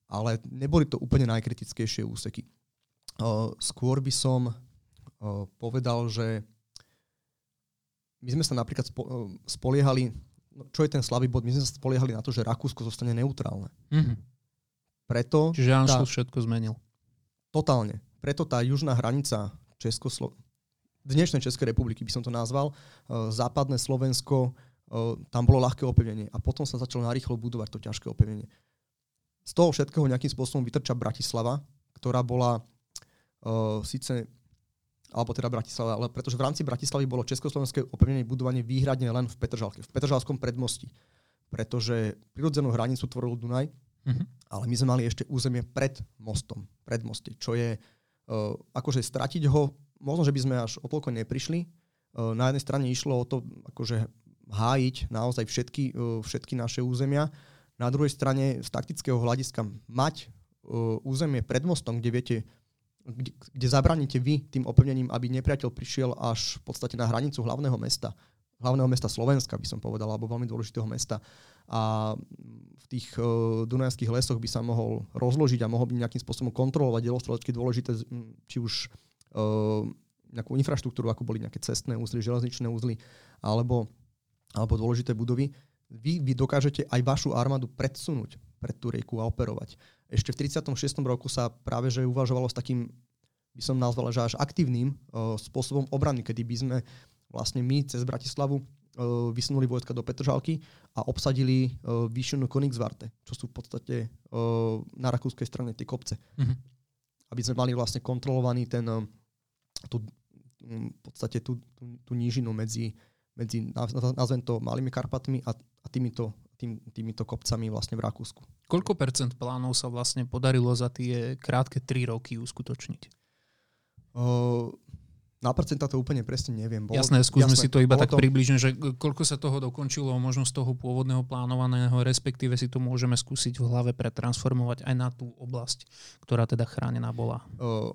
Ale neboli to úplne najkritickejšie úseky skôr by som povedal, že my sme sa napríklad spoliehali, no, čo je ten slabý bod, my sme sa spoliehali na to, že Rakúsko zostane neutrálne. Mm-hmm. Preto... Čiže Anšlus všetko zmenil. Totálne. Preto tá južná hranica Českoslo... dnešnej Českej republiky by som to nazval, západné Slovensko, tam bolo ľahké opevnenie a potom sa začalo narýchlo budovať to ťažké opevnenie. Z toho všetkého nejakým spôsobom vytrča Bratislava, ktorá bola uh, síce alebo teda Bratislava, ale pretože v rámci Bratislavy bolo československé opevnenie budovanie výhradne len v Petržalke, v Petržalskom predmosti. Pretože prirodzenú hranicu tvoril Dunaj, mm-hmm. ale my sme mali ešte územie pred mostom, pred moste, čo je uh, akože stratiť ho, možno, že by sme až o toľko neprišli. Uh, na jednej strane išlo o to, akože hájiť naozaj všetky, uh, všetky naše územia. Na druhej strane z taktického hľadiska mať uh, územie pred mostom, kde viete kde, kde zabraníte vy tým opevnením, aby nepriateľ prišiel až v podstate na hranicu hlavného mesta, hlavného mesta Slovenska, by som povedal, alebo veľmi dôležitého mesta. A v tých uh, dunajských lesoch by sa mohol rozložiť a mohol byť nejakým spôsobom kontrolovať delostrelecky dôležité, či už uh, nejakú infraštruktúru, ako boli nejaké cestné úzly, železničné úzly, alebo, alebo dôležité budovy. Vy, vy dokážete aj vašu armádu predsunúť pred tú rieku a operovať. Ešte v 36. roku sa práve že uvažovalo s takým by som nazval, že až aktívnym uh, spôsobom obrany, kedy by sme vlastne my cez Bratislavu uh, vysunuli vojska do Petržalky a obsadili uh, výšinu Konigsvarte, čo sú v podstate uh, na rakúskej strane tie kopce. Mm-hmm. Aby sme mali vlastne kontrolovaný ten, uh, tú, um, v podstate tú, tú, tú nížinu medzi, medzi nazvem to Malými Karpatmi a, a týmito, tým, týmito kopcami vlastne v Rakúsku. Koľko percent plánov sa vlastne podarilo za tie krátke 3 roky uskutočniť? Uh, na percentá to úplne presne neviem. Bolo, jasné, skúsme jasné, si to iba tak to... približne, že koľko sa toho dokončilo, možno z toho pôvodného plánovaného, respektíve si to môžeme skúsiť v hlave pretransformovať aj na tú oblasť, ktorá teda chránená bola. Uh,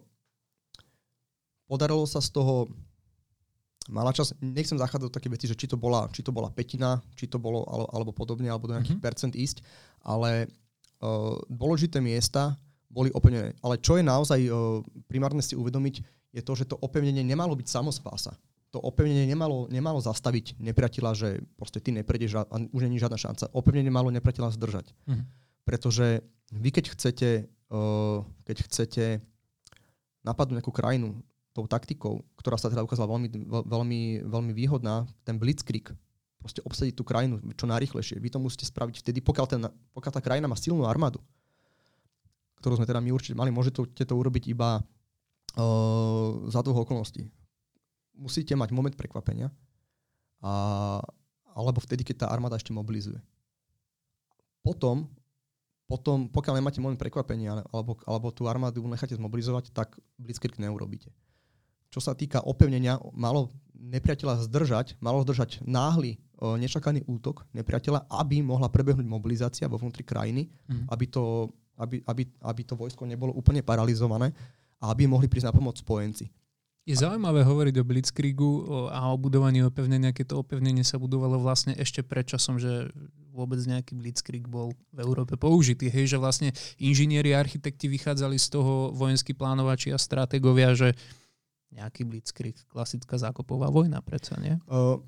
podarilo sa z toho malá čas, nechcem zachádzať do také veci, že či to bola, či to bola petina, či to bolo alebo podobne, alebo do nejakých mm-hmm. percent ísť, ale uh, dôležité miesta, boli opevnené. Ale čo je naozaj uh, primárne si uvedomiť, je to, že to opevnenie nemalo byť samospása. To opevnenie nemalo, nemalo zastaviť nepriateľa, že proste ty neprejdeš a už není žiadna šanca. Opevnenie malo nepriateľa zdržať. Mm-hmm. Pretože vy keď chcete, uh, keď chcete napadnúť nejakú krajinu tou taktikou, ktorá sa teda ukázala veľmi, veľmi, veľmi výhodná, ten blitzkrieg, proste obsadiť tú krajinu čo najrychlejšie. Vy to musíte spraviť vtedy, pokiaľ, ten, pokiaľ tá krajina má silnú armádu ktorú sme teda my určite mali, môžete to urobiť iba uh, za dvoch okolností. Musíte mať moment prekvapenia, a, alebo vtedy, keď tá armáda ešte mobilizuje. Potom, potom pokiaľ nemáte moment prekvapenia, alebo, alebo tú armádu necháte zmobilizovať, tak blitzkrieg neurobíte. Čo sa týka opevnenia, malo nepriateľa zdržať, malo zdržať náhly nečakaný útok nepriateľa, aby mohla prebehnúť mobilizácia vo vnútri krajiny, mm. aby to aby, aby, aby to vojsko nebolo úplne paralizované a aby mohli prísť na pomoc spojenci. Je zaujímavé hovoriť o Blitzkriegu a o budovaní opevnenia, keď to opevnenie sa budovalo vlastne ešte pred časom, že vôbec nejaký Blitzkrieg bol v Európe použitý. Hej, že vlastne inžinieri a architekti vychádzali z toho vojenskí plánovači a stratégovia, že nejaký Blitzkrieg, klasická zákopová vojna, predsa, nie? Uh,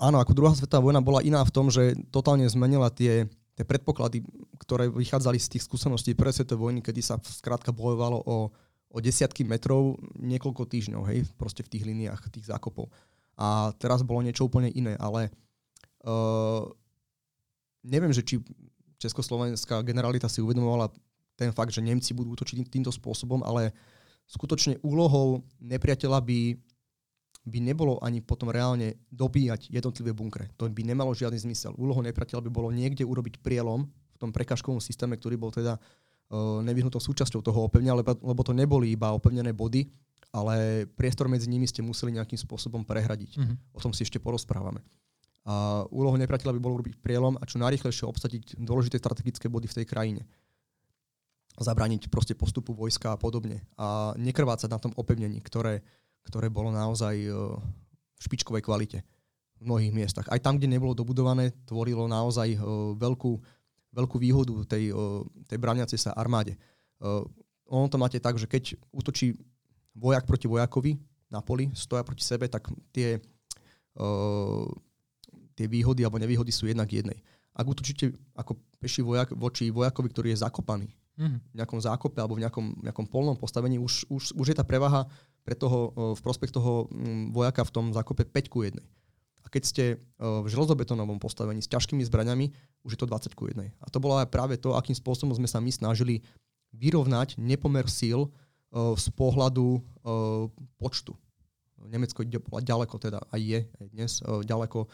áno, ako druhá svetová vojna bola iná v tom, že totálne zmenila tie tie predpoklady, ktoré vychádzali z tých skúseností pre svetovej vojny, kedy sa skrátka bojovalo o, o desiatky metrov niekoľko týždňov, hej, proste v tých liniách, tých zákopov. A teraz bolo niečo úplne iné, ale uh, neviem, že či československá generalita si uvedomovala ten fakt, že Nemci budú útočiť týmto spôsobom, ale skutočne úlohou nepriateľa by by nebolo ani potom reálne dobíjať jednotlivé bunkre. To by nemalo žiadny zmysel. Úlohou nepriateľa by bolo niekde urobiť prielom v tom prekažkovom systéme, ktorý bol teda uh, nevyhnutou súčasťou toho opevnenia, lebo, lebo to neboli iba opevnené body, ale priestor medzi nimi ste museli nejakým spôsobom prehradiť. Mm-hmm. O tom si ešte porozprávame. A úlohou nepriateľa by bolo urobiť prielom a čo najrychlejšie obsadiť dôležité strategické body v tej krajine. Zabrániť proste postupu vojska a podobne. A nekrvácať na tom opevnení, ktoré ktoré bolo naozaj e, v špičkovej kvalite v mnohých miestach. Aj tam, kde nebolo dobudované, tvorilo naozaj e, veľkú, veľkú výhodu tej, e, tej braniacej sa armáde. Ono to máte tak, že keď útočí vojak proti vojakovi na poli, stoja proti sebe, tak tie, tie výhody alebo nevýhody sú jednak jednej. Ak útočíte ako peší vojak voči vojakovi, ktorý je zakopaný. V nejakom zákope alebo v nejakom, nejakom polnom postavení, už, už, už je tá prevaha pre toho, v prospech toho vojaka v tom zákope 5 ku 1. A keď ste v železobetonovom postavení s ťažkými zbraňami, už je to 20 ku 1. A to bolo aj práve to, akým spôsobom sme sa my snažili vyrovnať nepomer síl z pohľadu počtu. Nemecko ide ďaleko, teda aj je aj dnes ďaleko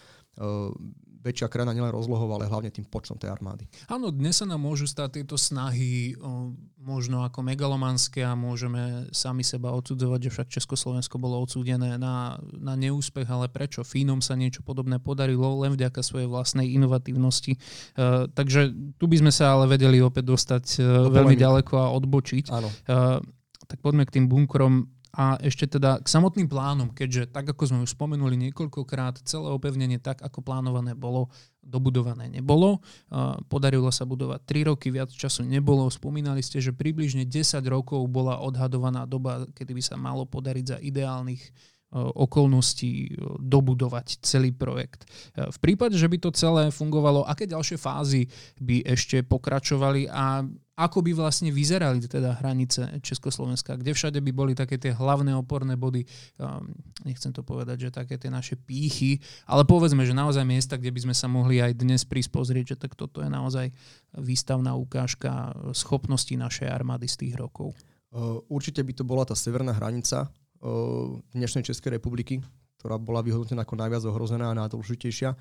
väčšia krajina nielen rozlohou, ale hlavne tým počtom tej armády. Áno, dnes sa nám môžu stať tieto snahy o, možno ako megalomanské a môžeme sami seba odsudzovať, že však Československo bolo odsúdené na, na neúspech, ale prečo? Fínom sa niečo podobné podarilo len vďaka svojej vlastnej inovatívnosti. Uh, takže tu by sme sa ale vedeli opäť dostať uh, veľmi ďaleko a odbočiť. Áno. Uh, tak poďme k tým bunkrom a ešte teda k samotným plánom, keďže tak ako sme už spomenuli niekoľkokrát, celé opevnenie tak, ako plánované bolo, dobudované nebolo. Podarilo sa budovať 3 roky, viac času nebolo. Spomínali ste, že približne 10 rokov bola odhadovaná doba, kedy by sa malo podariť za ideálnych okolností dobudovať celý projekt. V prípade, že by to celé fungovalo, aké ďalšie fázy by ešte pokračovali a ako by vlastne vyzerali teda hranice Československa, kde všade by boli také tie hlavné oporné body, um, nechcem to povedať, že také tie naše pýchy, ale povedzme, že naozaj miesta, kde by sme sa mohli aj dnes prísť pozrieť, že tak toto je naozaj výstavná ukážka schopností našej armády z tých rokov. Určite by to bola tá severná hranica dnešnej Českej republiky, ktorá bola vyhodnotená ako najviac ohrozená a najdôležitejšia.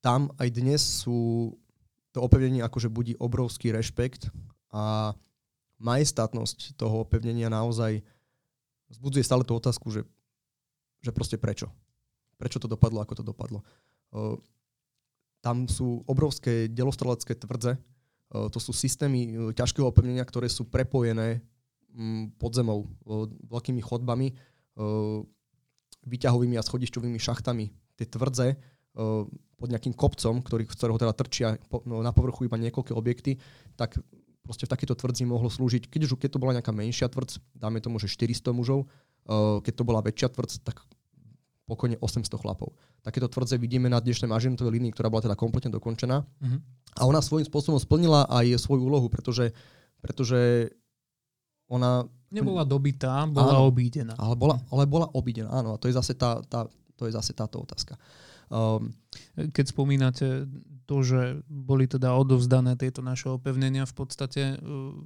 Tam aj dnes sú to opevnenie akože budí obrovský rešpekt a majestátnosť toho opevnenia naozaj zbudzuje stále tú otázku, že, že proste prečo. Prečo to dopadlo, ako to dopadlo. Tam sú obrovské delostrelecké tvrdze, to sú systémy ťažkého opevnenia, ktoré sú prepojené um, pod zemou veľkými chodbami, výťahovými a schodišťovými šachtami. Tie tvrdze pod nejakým kopcom, ktorý, z ktorého teda trčia po, no, na povrchu iba niekoľké objekty, tak proste v takéto tvrdzi mohlo slúžiť, keď, už, keď to bola nejaká menšia tvrdz, dáme tomu, že 400 mužov, uh, keď to bola väčšia tvrdz, tak pokojne 800 chlapov. Takéto tvrdze vidíme na dnešnej mažinotovej línii, ktorá bola teda kompletne dokončená. Uh-huh. A ona svojím spôsobom splnila aj svoju úlohu, pretože, pretože ona... Nebola dobitá, bola áno, obídená. Ale bola, ale bola obídená, áno. A to je zase, tá, tá, to je zase táto otázka. Um, Keď spomínate to, že boli teda odovzdané tieto naše opevnenia v podstate uh,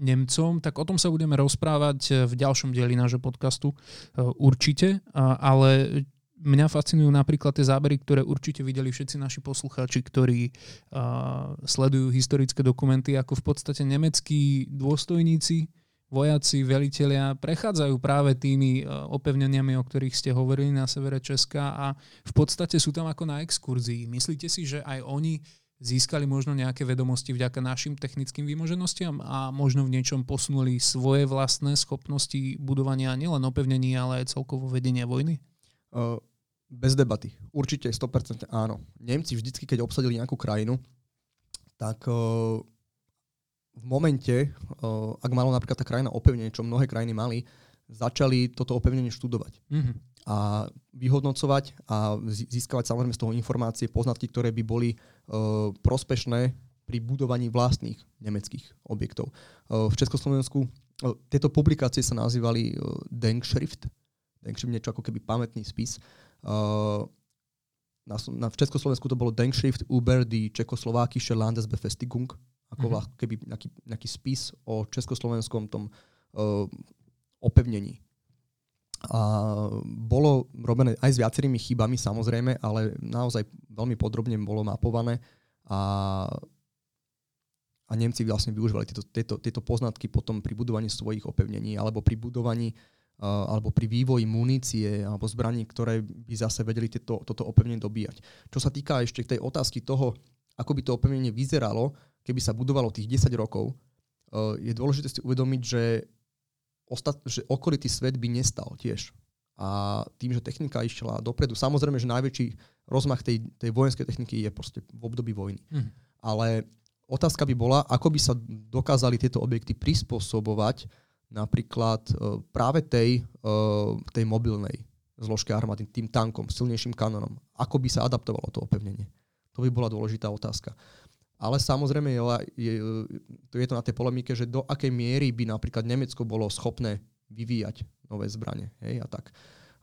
Nemcom, tak o tom sa budeme rozprávať v ďalšom dieli nášho podcastu uh, určite, ale mňa fascinujú napríklad tie zábery, ktoré určite videli všetci naši poslucháči, ktorí sledujú historické dokumenty, ako v podstate nemeckí dôstojníci vojaci, velitelia prechádzajú práve tými e, opevneniami, o ktorých ste hovorili na severe Česka a v podstate sú tam ako na exkurzii. Myslíte si, že aj oni získali možno nejaké vedomosti vďaka našim technickým výmoženostiam a možno v niečom posunuli svoje vlastné schopnosti budovania nielen opevnení, ale aj celkovo vedenia vojny? Uh, bez debaty. Určite 100% áno. Nemci vždycky, keď obsadili nejakú krajinu, tak uh, v momente, ak malo napríklad tá krajina opevnenie, čo mnohé krajiny mali, začali toto opevnenie študovať. Mm-hmm. A vyhodnocovať a získavať samozrejme z toho informácie, poznatky, ktoré by boli uh, prospešné pri budovaní vlastných nemeckých objektov. Uh, v Československu tieto publikácie sa nazývali Denkschrift. Denkschrift niečo ako keby pamätný spis. Na, na, v Československu to bolo Denkschrift über die Čekoslovákische Landesbefestigung, ako mm-hmm. keby nejaký, nejaký spis o československom tom uh, opevnení. A bolo robené aj s viacerými chybami samozrejme, ale naozaj veľmi podrobne bolo mapované a, a Nemci vlastne využívali tieto, tieto, tieto poznatky potom pri budovaní svojich opevnení alebo pri budovaní uh, alebo pri vývoji munície alebo zbraní, ktoré by zase vedeli tieto, toto opevnenie dobíjať. Čo sa týka ešte tej otázky toho, ako by to opevnenie vyzeralo, keby sa budovalo tých 10 rokov, eh, je dôležité si uvedomiť, že, ostat, že okolitý svet by nestal tiež. A tým, že technika išla dopredu, samozrejme, že najväčší rozmach tej, tej vojenskej techniky je proste v období vojny. Mm. Ale otázka by bola, ako by sa dokázali tieto objekty prispôsobovať napríklad uh, práve tej, uh, tej mobilnej zložke armády, tým tankom, silnejším kanonom. Ako by sa adaptovalo to opevnenie? To by bola dôležitá otázka. Ale samozrejme je, je, je to na tej polemike, že do akej miery by napríklad Nemecko bolo schopné vyvíjať nové zbranie. Hej, a tak.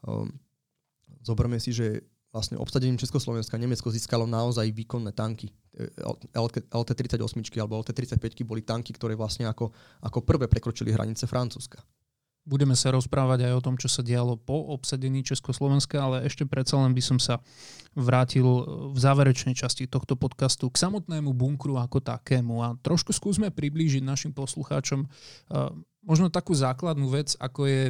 Um, zoberme si, že vlastne obsadením Československa Nemecko získalo naozaj výkonné tanky. LT-38 alebo LT-35 boli tanky, ktoré vlastne ako, ako prvé prekročili hranice Francúzska. Budeme sa rozprávať aj o tom, čo sa dialo po obsadení Československa, ale ešte predsa len by som sa vrátil v záverečnej časti tohto podcastu k samotnému bunkru ako takému a trošku skúsme priblížiť našim poslucháčom uh, možno takú základnú vec, ako je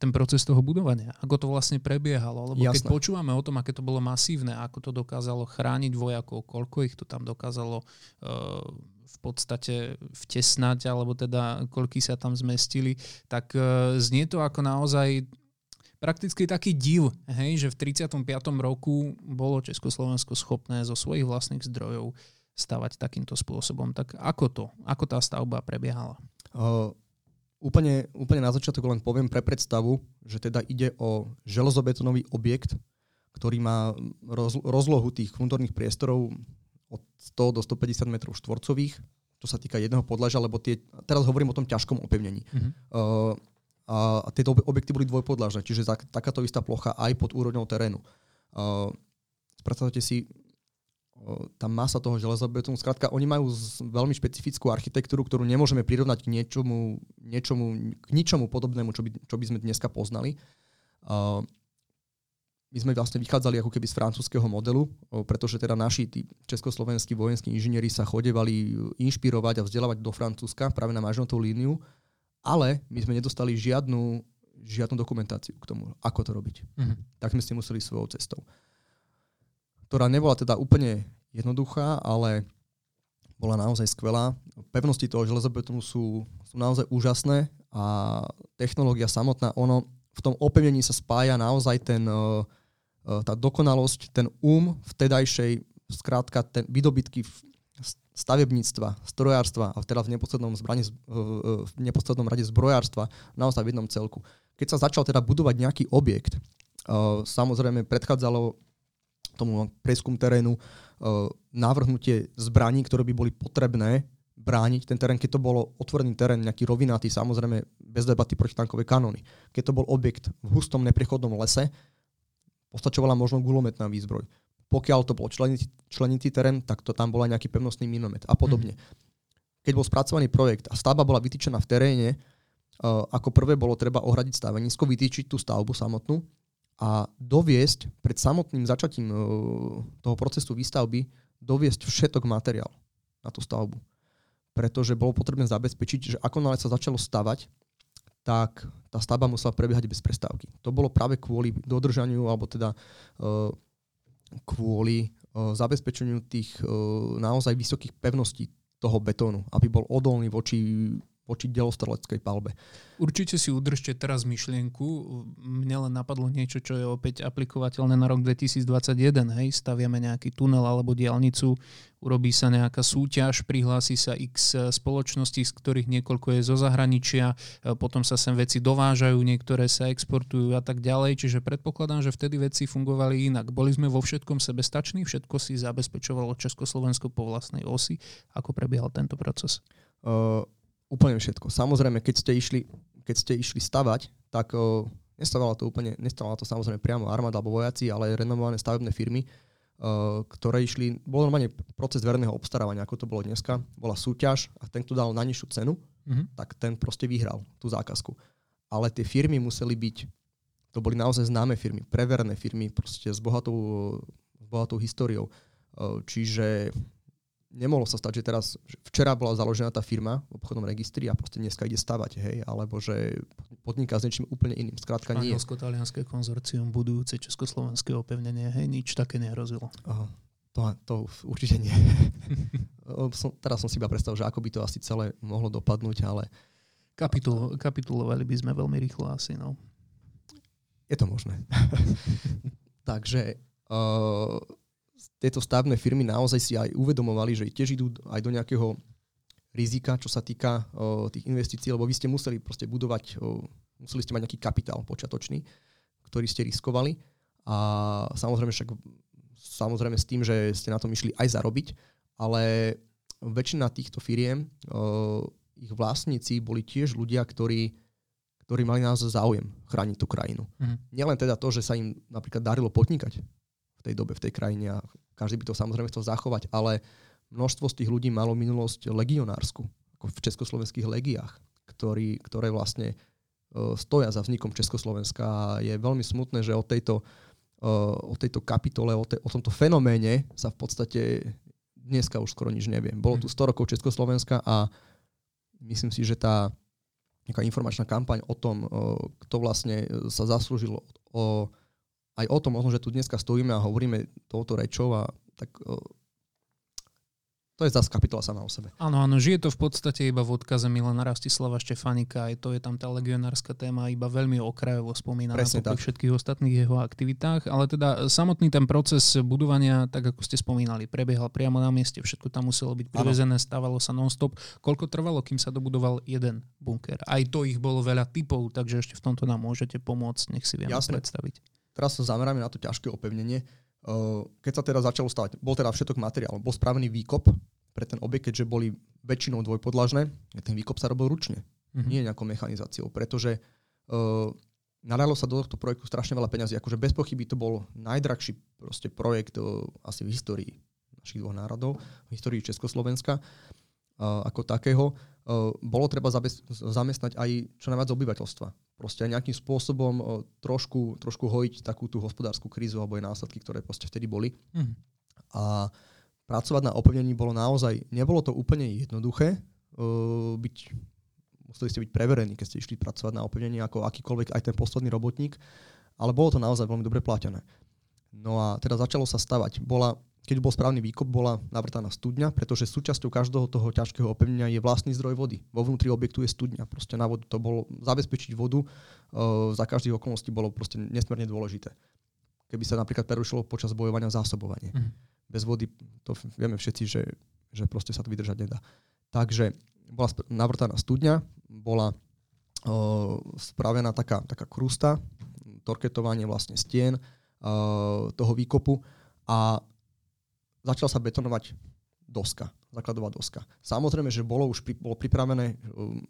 ten proces toho budovania, ako to vlastne prebiehalo. Lebo Jasné. keď počúvame o tom, aké to bolo masívne, ako to dokázalo chrániť vojakov, koľko ich to tam dokázalo uh, v podstate vtesnať, alebo teda koľky sa tam zmestili, tak e, znie to ako naozaj prakticky taký div, hej, že v 35. roku bolo Československo schopné zo svojich vlastných zdrojov stavať takýmto spôsobom. Tak ako to? Ako tá stavba prebiehala? Uh, úplne, úplne na začiatok len poviem pre predstavu, že teda ide o železobetonový objekt, ktorý má roz, rozlohu tých vnútorných priestorov od 100 do 150 metrov štvorcových, čo sa týka jedného podlažia, lebo tie, teraz hovorím o tom ťažkom opevnení. Uh-huh. Uh, a, a tieto objekty boli dvojpodlažné, čiže tak, takáto istá plocha aj pod úrovňou terénu. Uh, predstavte si, tá masa toho železobetónu. Skrátka, oni majú veľmi špecifickú architektúru, ktorú nemôžeme prirovnať k niečomu, niečomu k ničomu podobnému, čo by, čo by sme dneska poznali. Uh, my sme vlastne vychádzali ako keby z francúzského modelu, pretože teda naši tí československí vojenskí inžinieri sa chodevali inšpirovať a vzdelávať do Francúzska práve na Mažnotovú líniu, ale my sme nedostali žiadnu, žiadnu dokumentáciu k tomu, ako to robiť. Mm-hmm. Tak sme si museli svojou cestou ktorá nebola teda úplne jednoduchá, ale bola naozaj skvelá. Pevnosti toho železobetónu sú, sú naozaj úžasné a technológia samotná, ono v tom opevnení sa spája naozaj ten, e, e, tá dokonalosť, ten um vtedajšej, skrátka ten výdobytky stavebníctva, strojárstva a teda v neposlednom, zbrani, v neposlednom rade zbrojárstva naozaj v jednom celku. Keď sa začal teda budovať nejaký objekt, samozrejme predchádzalo tomu preskum terénu, navrhnutie zbraní, ktoré by boli potrebné brániť ten terén, keď to bolo otvorený terén, nejaký rovinatý, samozrejme bez debaty protitankové kanóny. Keď to bol objekt v hustom neprechodnom lese, postačovala možno gulometná výzbroj. Pokiaľ to bol členitý, členitý terén, tak to tam bol aj nejaký pevnostný minomet a podobne. Mm. Keď bol spracovaný projekt a stavba bola vytýčená v teréne, uh, ako prvé bolo treba ohradiť stavenisko, vytýčiť tú stavbu samotnú, a doviesť pred samotným začatím e, toho procesu výstavby, doviesť všetok materiál na tú stavbu. Pretože bolo potrebné zabezpečiť, že ako nále sa začalo stavať, tak tá stavba musela prebiehať bez prestávky. To bolo práve kvôli dodržaniu, alebo teda uh, kvôli uh, zabezpečeniu tých uh, naozaj vysokých pevností toho betónu, aby bol odolný voči voči delostreleckej palbe. Určite si udržte teraz myšlienku. Mne len napadlo niečo, čo je opäť aplikovateľné na rok 2021. Hej, staviame nejaký tunel alebo diálnicu, urobí sa nejaká súťaž, prihlási sa x spoločností, z ktorých niekoľko je zo zahraničia, potom sa sem veci dovážajú, niektoré sa exportujú a tak ďalej. Čiže predpokladám, že vtedy veci fungovali inak. Boli sme vo všetkom sebestační, všetko si zabezpečovalo Československo po vlastnej osi. Ako prebiehal tento proces? Uh úplne všetko. Samozrejme, keď ste išli, keď ste išli stavať, tak uh, nestavala to úplne, nestavala to samozrejme priamo armáda alebo vojaci, ale renomované stavebné firmy, uh, ktoré išli, bol normálne proces verného obstarávania, ako to bolo dneska, bola súťaž a ten, kto dal na nižšiu cenu, mm-hmm. tak ten proste vyhral tú zákazku. Ale tie firmy museli byť, to boli naozaj známe firmy, preverné firmy, proste s bohatou, s bohatou históriou. Čiže nemohlo sa stať, že teraz, že včera bola založená tá firma v obchodnom registri a proste dneska ide stavať, hej, alebo že podniká s niečím úplne iným. Skrátka nie. Španielsko-talianské konzorcium budujúce československé opevnenie, hej, nič také nehrozilo. Aha, to, to určite nie. som, teraz som si iba predstavil, že ako by to asi celé mohlo dopadnúť, ale... Kapitul, kapitulovali by sme veľmi rýchlo asi, no. Je to možné. Takže uh, tieto stavebné firmy naozaj si aj uvedomovali, že tiež idú aj do nejakého rizika, čo sa týka o, tých investícií, lebo vy ste museli proste budovať, o, museli ste mať nejaký kapitál počiatočný, ktorý ste riskovali a samozrejme však samozrejme s tým, že ste na tom išli aj zarobiť, ale väčšina týchto firiem, o, ich vlastníci boli tiež ľudia, ktorí, ktorí mali nás záujem chrániť tú krajinu. Mm. Nielen teda to, že sa im napríklad darilo podnikať v tej dobe, v tej krajine a každý by to samozrejme chcel zachovať, ale množstvo z tých ľudí malo minulosť legionársku, ako v československých legiách, ktorý, ktoré vlastne uh, stoja za vznikom Československa a je veľmi smutné, že o tejto, uh, o tejto kapitole, o, te, o tomto fenoméne sa v podstate dneska už skoro nič neviem. Bolo tu 100 rokov Československa a myslím si, že tá nejaká informačná kampaň o tom, uh, kto vlastne sa zaslúžil o aj o tom, možno, že tu dneska stojíme a hovoríme touto rečou a tak to je zase kapitola sama o sebe. Áno, áno, žije to v podstate iba v odkaze Milana Rastislava Štefanika, aj to je tam tá legionárska téma iba veľmi okrajovo spomínaná po všetkých ostatných jeho aktivitách, ale teda samotný ten proces budovania, tak ako ste spomínali, prebiehal priamo na mieste, všetko tam muselo byť privezené, stávalo sa non-stop. Koľko trvalo, kým sa dobudoval jeden bunker? Aj to ich bolo veľa typov, takže ešte v tomto nám môžete pomôcť, nech si vieme Jasné. predstaviť. Teraz sa zameráme na to ťažké opevnenie. Keď sa teda začalo stavať, bol teda všetok materiál, bol spravený výkop pre ten objekt, keďže boli väčšinou dvojpodlažné, ten výkop sa robil ručne, mm-hmm. nie nejakou mechanizáciou, pretože nalalo sa do tohto projektu strašne veľa peňazí. Akože bez pochyby to bol najdrahší proste projekt uh, asi v histórii našich dvoch národov, v histórii Československa uh, ako takého. Uh, bolo treba zabez- zamestnať aj čo najviac obyvateľstva. Proste nejakým spôsobom uh, trošku, trošku hojiť takú tú hospodárskú krízu alebo aj následky, ktoré proste vtedy boli. Mm. A pracovať na opevnení bolo naozaj, nebolo to úplne jednoduché, uh, byť, museli ste byť preverení, keď ste išli pracovať na opevnení ako akýkoľvek aj ten posledný robotník, ale bolo to naozaj veľmi dobre platené. No a teda začalo sa stavať. Bola, keď bol správny výkop, bola navrtaná studňa, pretože súčasťou každého toho ťažkého opevnenia je vlastný zdroj vody. Vo vnútri objektu je studňa. Proste na vodu to bolo zabezpečiť vodu uh, za každých okolností bolo proste nesmierne dôležité. Keby sa napríklad prerušilo počas bojovania zásobovanie. Mm bez vody to vieme všetci, že, že proste sa to vydržať nedá. Takže bola navrtaná studňa, bola uh, spravená taká, taká krusta, torketovanie vlastne stien uh, toho výkopu a začal sa betonovať doska, základová doska. Samozrejme, že bolo už pri, bolo pripravené um,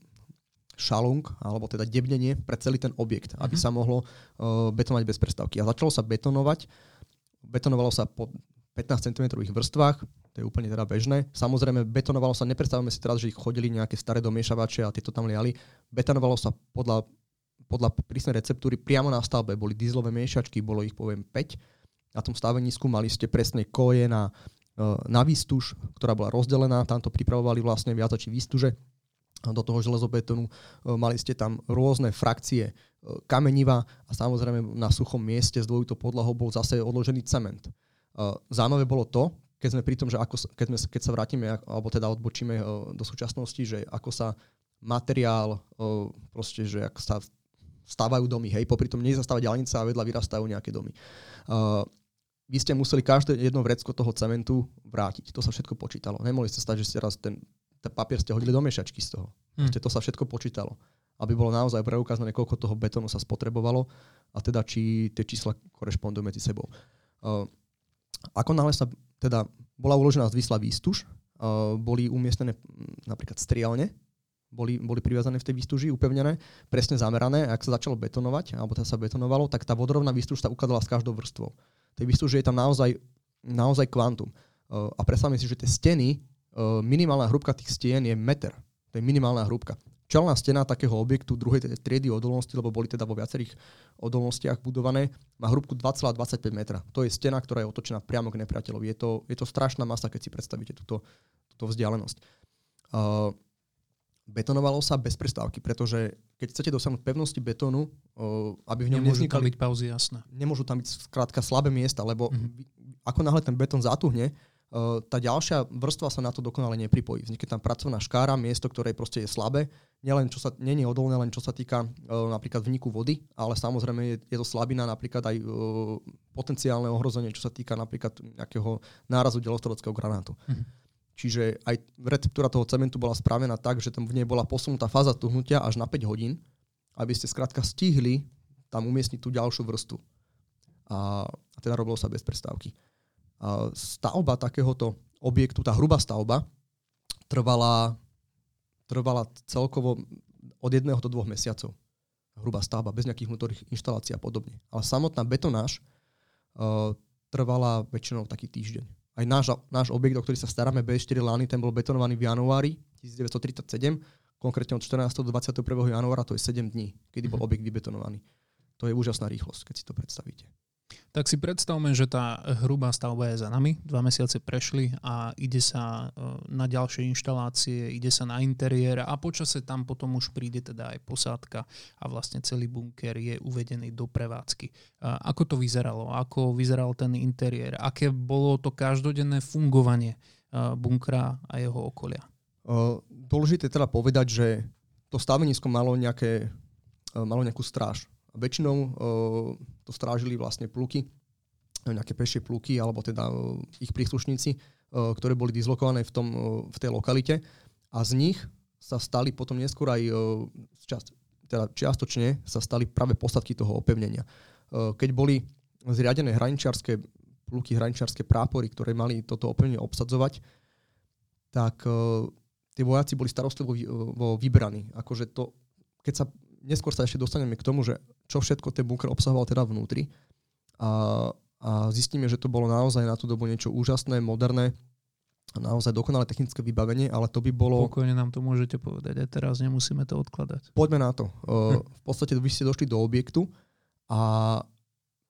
šalung, alebo teda debnenie pre celý ten objekt, aby mm-hmm. sa mohlo uh, betonovať bez prestávky. A začalo sa betonovať, betonovalo sa po 15 cm vrstvách, to je úplne teda bežné. Samozrejme, betonovalo sa, nepredstavujeme si teraz, že ich chodili nejaké staré domiešavače a tieto tam liali. Betonovalo sa podľa, podľa prísnej receptúry priamo na stavbe. Boli dieselové miešačky, bolo ich poviem 5. Na tom stavenisku mali ste presne koje na, e, na výstuž, ktorá bola rozdelená. Tamto pripravovali vlastne viacači výstuže do toho železobetonu. E, mali ste tam rôzne frakcie e, kameniva a samozrejme na suchom mieste s dvojitou podlahou bol zase odložený cement. Zaujímavé bolo to, keď sme pri tom, že ako, keď, sme, keď sa vrátime, alebo teda odbočíme do súčasnosti, že ako sa materiál, proste, že ako sa stávajú domy, hej, popri tom nie zastáva diálnica a vedľa vyrastajú nejaké domy. Vy ste museli každé jedno vrecko toho cementu vrátiť. To sa všetko počítalo. Nemohli ste stať, že ste raz ten, ten papier ste hodili do miešačky z toho. Hmm. to sa všetko počítalo. Aby bolo naozaj preukázané, koľko toho betónu sa spotrebovalo a teda či tie čísla korešpondujú medzi sebou. Uh, ako náhle sa teda bola uložená zvislá výstuž, uh, boli umiestnené napríklad strielne, boli, boli priviazané v tej výstuži, upevnené, presne zamerané. A ak sa začalo betonovať, alebo teda sa betonovalo, tak tá vodorovná výstuž sa ukladala s každou vrstvou. Tej výstuže je tam naozaj, naozaj kvantum. Uh, a predstavme si, že tie steny, uh, minimálna hrúbka tých stien je meter. To je minimálna hrúbka čelná stena takého objektu druhej triedy odolnosti, lebo boli teda vo viacerých odolnostiach budované, má hrúbku 2,25 metra. To je stena, ktorá je otočená priamo k nepriateľovi. Je to, je to strašná masa, keď si predstavíte túto, túto vzdialenosť. Uh, betonovalo sa bez prestávky, pretože keď chcete dosiahnuť pevnosti betónu, aby v ňom nemôžu tam byť pauzy, jasné. Nemôžu tam byť skrátka slabé miesta, lebo mm-hmm. ako náhle ten betón zatuhne, Uh, tá ďalšia vrstva sa na to dokonale nepripojí. Vznikne tam pracovná škára, miesto, ktoré proste je slabé, nielen čo sa, nie je odolné, len čo sa týka napríklad vniku vody, ale samozrejme je, je to slabina napríklad aj potenciálne ohrozenie, čo sa týka napríklad nejakého nárazu delostreleckého granátu. Mm-hmm. Čiže aj receptúra toho cementu bola spravená tak, že tam v nej bola posunutá fáza tuhnutia až na 5 hodín, aby ste skrátka stihli tam umiestniť tú ďalšiu vrstu. A, a teda robilo sa bez prestávky stavba takéhoto objektu, tá hrubá stavba, trvala, trvala celkovo od jedného do dvoch mesiacov. Hrubá stavba, bez nejakých vnútorných inštalácií a podobne. Ale samotná betonáž uh, trvala väčšinou taký týždeň. Aj náš, náš objekt, o ktorý sa staráme, B4 Lány, ten bol betonovaný v januári 1937, konkrétne od 14. do 21. januára, to je 7 dní, kedy bol mhm. objekt vybetonovaný. To je úžasná rýchlosť, keď si to predstavíte. Tak si predstavme, že tá hrubá stavba je za nami, dva mesiace prešli a ide sa e, na ďalšie inštalácie, ide sa na interiér a počase tam potom už príde teda aj posádka a vlastne celý bunker je uvedený do prevádzky. Ako to vyzeralo? Ako vyzeral ten interiér? Aké bolo to každodenné fungovanie e, bunkra a jeho okolia? Dôležité teda povedať, že to stavenisko malo, nejaké, e, malo nejakú stráž väčšinou uh, to strážili vlastne pluky, nejaké pešie pluky, alebo teda uh, ich príslušníci, uh, ktoré boli dislokované v, tom, v tej lokalite. A z nich sa stali potom neskôr aj uh, teda čiastočne sa stali práve posadky toho opevnenia. Keď boli zriadené hraničiarske pluky, hraničárske prápory, ktoré mali toto opevnenie obsadzovať, tak uh, tí vojaci boli starostlivo vyberaní. Akože to, keď sa, neskôr sa ešte dostaneme k tomu, že čo všetko ten bunker obsahoval teda vnútri a, a zistíme, že to bolo naozaj na tú dobu niečo úžasné, moderné, naozaj dokonalé technické vybavenie, ale to by bolo... Pokojne nám to môžete povedať, aj teraz nemusíme to odkladať. Poďme na to. Hm. V podstate vy ste došli do objektu a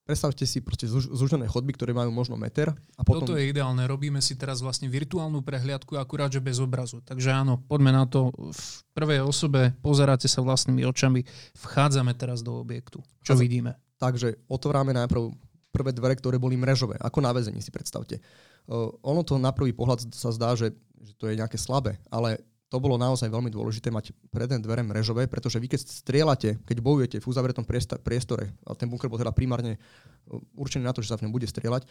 predstavte si proste zúžené chodby, ktoré majú možno meter. A potom... Toto je ideálne. Robíme si teraz vlastne virtuálnu prehliadku, akurát, že bez obrazu. Takže áno, poďme na to. V prvej osobe pozeráte sa vlastnými očami. Vchádzame teraz do objektu. Čo Vchádzame. vidíme? Takže otvoráme najprv prvé dvere, ktoré boli mrežové, ako na väzení si predstavte. Uh, ono to na prvý pohľad sa zdá, že, že to je nejaké slabé, ale to bolo naozaj veľmi dôležité mať predné dvere mrežové, pretože vy keď strieľate, keď bojujete v uzavretom priestore, a ten bunker bol teda primárne určený na to, že sa v ňom bude strieľať,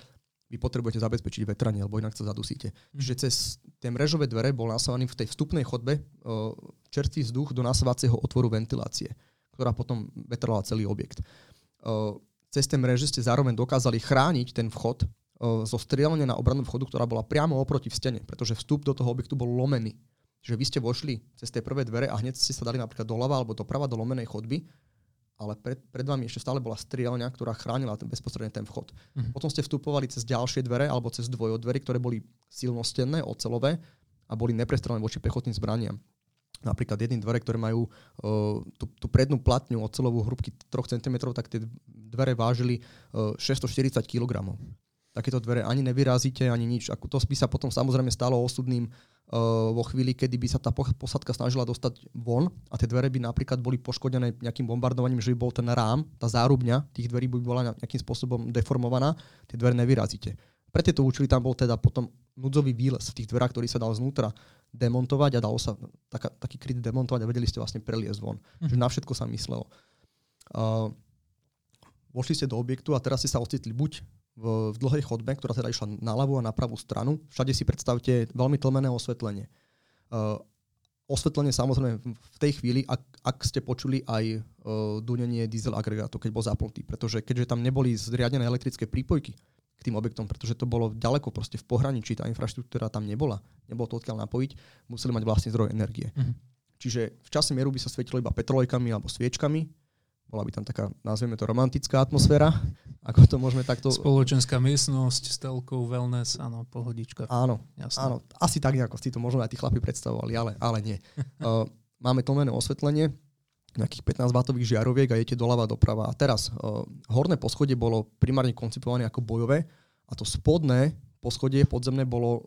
vy potrebujete zabezpečiť vetranie, alebo inak sa zadusíte. Mm. Čiže cez tie mrežové dvere bol nasávaný v tej vstupnej chodbe čerstvý vzduch do nasávacieho otvoru ventilácie, ktorá potom vetrala celý objekt. Cez tie mreže ste zároveň dokázali chrániť ten vchod zo strieľania na obranu vchodu, ktorá bola priamo oproti v stene, pretože vstup do toho objektu bol lomený. Čiže vy ste vošli cez tie prvé dvere a hneď ste sa dali napríklad doľava alebo doprava do lomenej chodby, ale pred, pred vami ešte stále bola strieľňa, ktorá chránila ten bezprostredne ten vchod. Mm-hmm. Potom ste vstupovali cez ďalšie dvere alebo cez dvojodvery, ktoré boli silnostenné, ocelové a boli neprestrelené voči pechotným zbraniam. Napríklad jedny dvere, ktoré majú uh, tú, tú prednú platňu ocelovú hrubky 3 cm, tak tie dvere vážili uh, 640 kg takéto dvere ani nevyrazíte, ani nič. Ako to by sa potom samozrejme stalo osudným uh, vo chvíli, kedy by sa tá posadka snažila dostať von a tie dvere by napríklad boli poškodené nejakým bombardovaním, že by bol ten rám, tá zárubňa tých dverí by bola nejakým spôsobom deformovaná, tie dvere nevyrazíte. Pre tieto účely tam bol teda potom núdzový výlez v tých dverách, ktorý sa dal znútra demontovať a dalo sa taká, taký kryt demontovať a vedeli ste vlastne preliesť von. Mm. Že na všetko sa myslelo. Uh, vošli ste do objektu a teraz ste sa ocitli buď v, v dlhej chodbe, ktorá teda išla na ľavú a na pravú stranu. Všade si predstavte veľmi tlmené osvetlenie. Uh, osvetlenie samozrejme v tej chvíli, ak, ak ste počuli aj uh, dunenie diesel agregátu, keď bol zapnutý, pretože keďže tam neboli zriadené elektrické prípojky k tým objektom, pretože to bolo ďaleko proste v pohraničí, tá infraštruktúra tam nebola, nebolo to odkiaľ napojiť, museli mať vlastný zdroj energie. Mm-hmm. Čiže v čase mieru by sa svietilo iba petrolejkami alebo sviečkami, bola by tam taká, nazvieme to, romantická atmosféra, ako to môžeme takto... Spoločenská miestnosť s telkou, wellness, áno, pohodička. Áno, Jasne. áno, asi tak nejako si to možno aj tí chlapi predstavovali, ale, ale nie. uh, máme tlmené osvetlenie, nejakých 15 W žiaroviek a idete doľava doprava. A teraz, uh, horné poschodie bolo primárne koncipované ako bojové a to spodné poschodie podzemné bolo,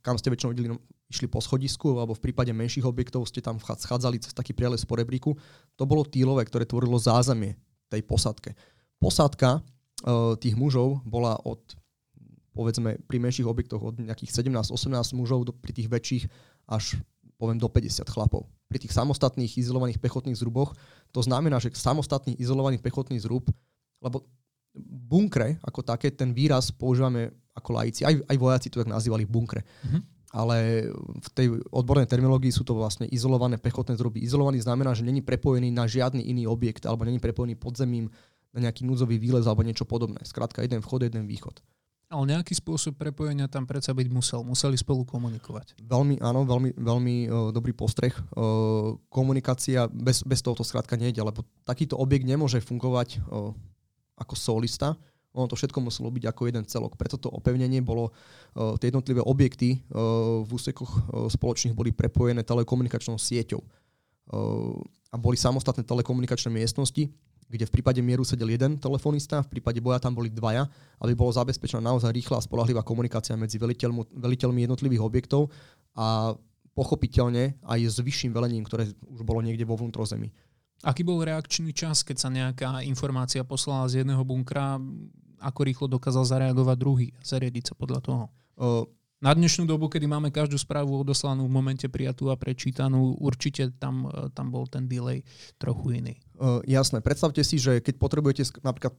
kam ste väčšinou videli, no, išli po schodisku, alebo v prípade menších objektov ste tam schádzali cez taký prieles po rebríku. To bolo týlové, ktoré tvorilo zázemie tej posadke. Posádka uh, tých mužov bola od povedzme pri menších objektoch od nejakých 17-18 mužov do, pri tých väčších až poviem do 50 chlapov. Pri tých samostatných izolovaných pechotných zruboch to znamená, že samostatný izolovaný pechotný zrub, lebo bunkre ako také, ten výraz používame ako laici. Aj, aj vojaci to tak nazývali bunkre. Mm-hmm. Ale v tej odbornej terminológii sú to vlastne izolované pechotné zruby. Izolovaný znamená, že není prepojený na žiadny iný objekt alebo není prepojený podzemím na nejaký núdzový výlez alebo niečo podobné. Skrátka, jeden vchod, jeden východ. Ale nejaký spôsob prepojenia tam predsa byť musel. Museli spolu komunikovať. Veľmi, áno, veľmi, veľmi uh, dobrý postreh. Uh, komunikácia bez, bez toho to skrátka nejde, lebo takýto objekt nemôže fungovať uh, ako solista, ono to všetko muselo byť ako jeden celok. Preto to opevnenie bolo, uh, tie jednotlivé objekty uh, v úsekoch uh, spoločných boli prepojené telekomunikačnou sieťou. A boli samostatné telekomunikačné miestnosti, kde v prípade mieru sedel jeden telefonista, v prípade boja tam boli dvaja, aby bolo zabezpečená naozaj rýchla a spolahlivá komunikácia medzi veliteľmi jednotlivých objektov a pochopiteľne aj s vyšším velením, ktoré už bolo niekde vo vnútrozemí. Aký bol reakčný čas, keď sa nejaká informácia poslala z jedného bunkra? Ako rýchlo dokázal zareagovať druhý, zariadiť sa podľa toho? Uh, na dnešnú dobu, kedy máme každú správu odoslanú v momente prijatú a prečítanú, určite tam, e, tam bol ten delay trochu iný. Uh, jasné. Predstavte si, že keď potrebujete napríklad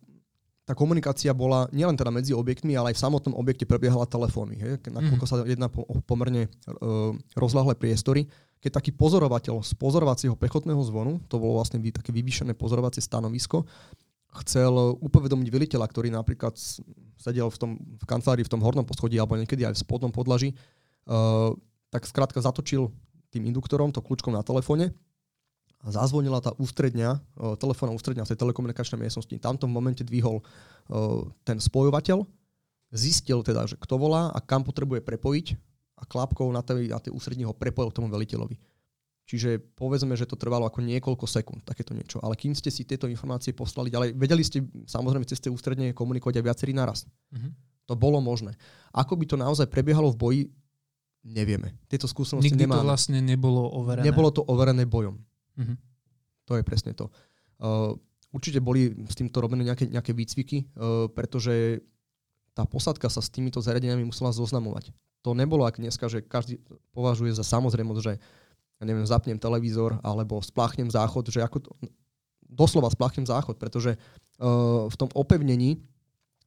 tá komunikácia bola nielen teda medzi objektmi, ale aj v samotnom objekte prebiehala telefóny. Nakoľko mm. sa jedná po, pomerne uh, rozlahlé priestory, keď taký pozorovateľ z pozorovacieho pechotného zvonu, to bolo vlastne také vyvýšené pozorovacie stanovisko, chcel upovedomiť veliteľa, ktorý napríklad sedel v, tom, v kancelárii v tom hornom poschodí alebo niekedy aj v spodnom podlaží, uh, tak skrátka zatočil tým induktorom, to kľúčkom na telefóne a zazvonila tá ústredňa, uh, telefónna ústredňa v tej telekomunikačnej miestnosti. Tam v momente dvihol uh, ten spojovateľ, zistil teda, že kto volá a kam potrebuje prepojiť a klapkou na tej, na tej ústredni ho prepojil k tomu veliteľovi. Čiže povedzme, že to trvalo ako niekoľko sekúnd, takéto niečo. Ale kým ste si tieto informácie poslali ďalej, vedeli ste samozrejme cez tie ústredne komunikovať aj viacerí naraz. Mm-hmm. To bolo možné. Ako by to naozaj prebiehalo v boji, nevieme. Tieto skúsenosti Nikdy nemáme. to vlastne nebolo overené. Nebolo to overené bojom. Mm-hmm. To je presne to. Uh, určite boli s týmto robené nejaké, nejaké výcviky, uh, pretože tá posadka sa s týmito zariadeniami musela zoznamovať. To nebolo ak dneska, že každý považuje za samozrejmosť, že ja neviem, zapnem televízor alebo spláchnem záchod, že ako to, doslova spláchnem záchod, pretože uh, v tom opevnení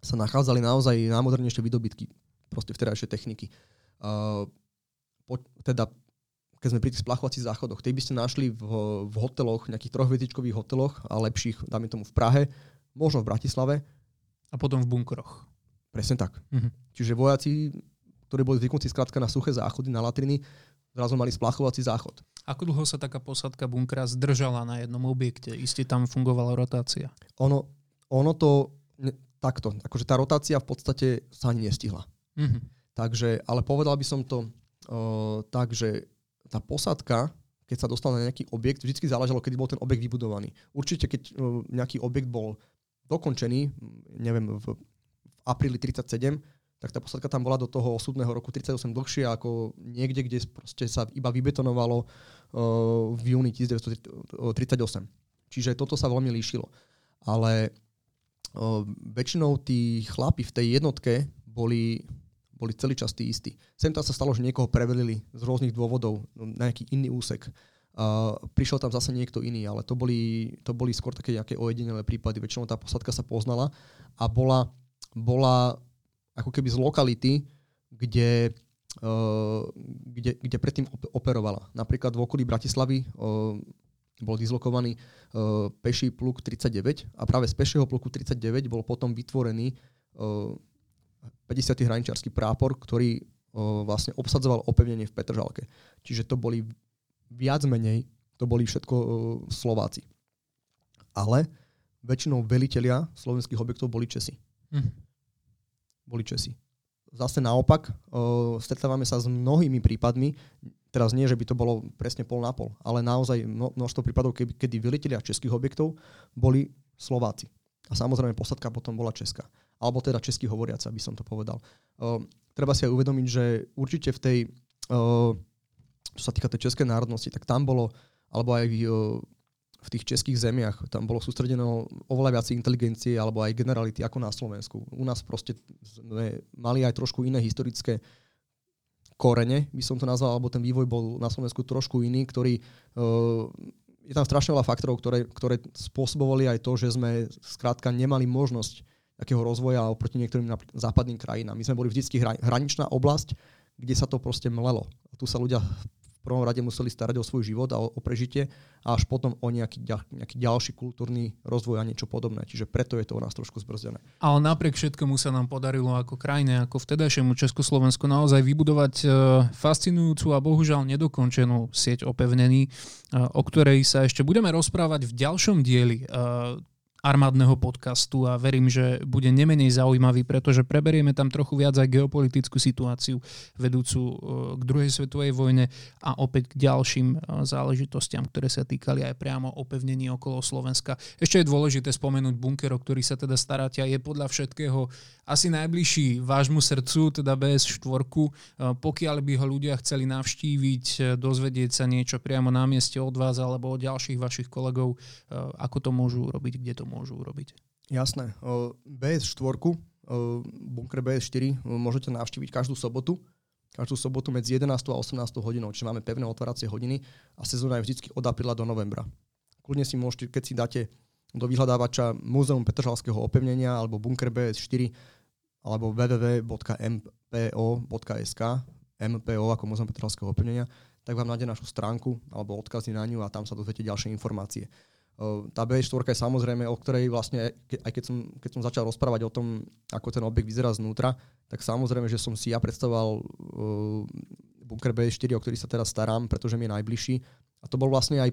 sa nachádzali naozaj najmodernejšie výdobytky proste vtedajšej techniky. Uh, po, teda keď sme pri tých splachovacích záchodoch, tie by ste našli v, v hoteloch, nejakých trochvietičkových hoteloch a lepších, dáme tomu v Prahe, možno v Bratislave. A potom v bunkroch. Presne tak. Mm-hmm. Čiže vojaci, ktorí boli zvyknutí skrátka na suché záchody, na latriny, zrazu mali splachovací záchod. Ako dlho sa taká posadka bunkra zdržala na jednom objekte? Isté tam fungovala rotácia. Ono, ono to takto, akože tá rotácia v podstate sa ani nestihla. Mm-hmm. Takže, ale povedal by som to uh, tak, že tá posadka, keď sa dostala na nejaký objekt, vždy záležalo, kedy bol ten objekt vybudovaný. Určite, keď uh, nejaký objekt bol dokončený, neviem, v, v apríli 37, tak tá posadka tam bola do toho osudného roku 38 dlhšie ako niekde, kde proste sa iba vybetonovalo uh, v júni 1938. Čiže toto sa veľmi líšilo. Ale uh, väčšinou tí chlapi v tej jednotke boli, boli celý čas tí istí. Sem tam sa stalo, že niekoho prevelili z rôznych dôvodov na nejaký iný úsek. Uh, prišiel tam zase niekto iný, ale to boli, to boli skôr také nejaké ojedinelé prípady. Väčšinou tá posadka sa poznala a bola, bola ako keby z lokality, kde, uh, kde, kde predtým operovala. Napríklad v okolí Bratislavy uh, bol dislokovaný uh, peší pluk 39 a práve z pešieho pluku 39 bol potom vytvorený uh, 50. hraničiarsky prápor, ktorý vlastne obsadzoval opevnenie v Petržalke. Čiže to boli viac menej, to boli všetko Slováci. Ale väčšinou velitelia slovenských objektov boli Česi. Hm boli Česi. Zase naopak, stretávame sa s mnohými prípadmi, teraz nie, že by to bolo presne pol na pol, ale naozaj množstvo prípadov, kedy, vylitelia českých objektov boli Slováci. A samozrejme posadka potom bola česká. Alebo teda český hovoriaca, by som to povedal. Uh, treba si aj uvedomiť, že určite v tej, uh, sa týka tej českej národnosti, tak tam bolo, alebo aj uh, v tých českých zemiach. Tam bolo sústredené oveľa viac inteligencie alebo aj generality ako na Slovensku. U nás proste sme mali aj trošku iné historické korene, by som to nazval, alebo ten vývoj bol na Slovensku trošku iný, ktorý uh, je tam strašne veľa faktorov, ktoré, ktoré spôsobovali aj to, že sme skrátka nemali možnosť takého rozvoja oproti niektorým západným krajinám. My sme boli vždy hraničná oblasť, kde sa to proste mlelo. Tu sa ľudia prvom rade museli starať o svoj život a o, prežitie a až potom o nejaký, nejaký ďalší kultúrny rozvoj a niečo podobné. Čiže preto je to u nás trošku zbrzdené. Ale napriek všetkému sa nám podarilo ako krajine, ako vtedajšiemu Československu naozaj vybudovať e, fascinujúcu a bohužiaľ nedokončenú sieť opevnení, e, o ktorej sa ešte budeme rozprávať v ďalšom dieli e, armádneho podcastu a verím, že bude nemenej zaujímavý, pretože preberieme tam trochu viac aj geopolitickú situáciu vedúcu e, k druhej svetovej vojne a opäť k ďalším e, záležitostiam, ktoré sa týkali aj priamo opevnení okolo Slovenska. Ešte je dôležité spomenúť bunker, o ktorý sa teda staráte a je podľa všetkého asi najbližší vášmu srdcu, teda BS4. E, pokiaľ by ho ľudia chceli navštíviť, dozvedieť sa niečo priamo na mieste od vás alebo od ďalších vašich kolegov, ako to môžu robiť, kde to môžu urobiť. Jasné. BS4, bunker BS4 môžete navštíviť každú sobotu. Každú sobotu medzi 11. a 18. hodinou, čiže máme pevné otváracie hodiny a sezóna je vždy od apríla do novembra. Kľudne si môžete, keď si dáte do vyhľadávača Múzeum Petržalského opevnenia alebo bunker BS4 alebo www.mpo.sk MPO ako Múzeum Petržalského opevnenia, tak vám nájde našu stránku alebo odkazy na ňu a tam sa dozviete ďalšie informácie. Tá B4 je samozrejme, o ktorej vlastne, aj keď som, keď som začal rozprávať o tom, ako ten objekt vyzerá znútra, tak samozrejme, že som si ja predstavoval uh, bunker B4, o ktorý sa teraz starám, pretože mi je najbližší. A to bol vlastne aj,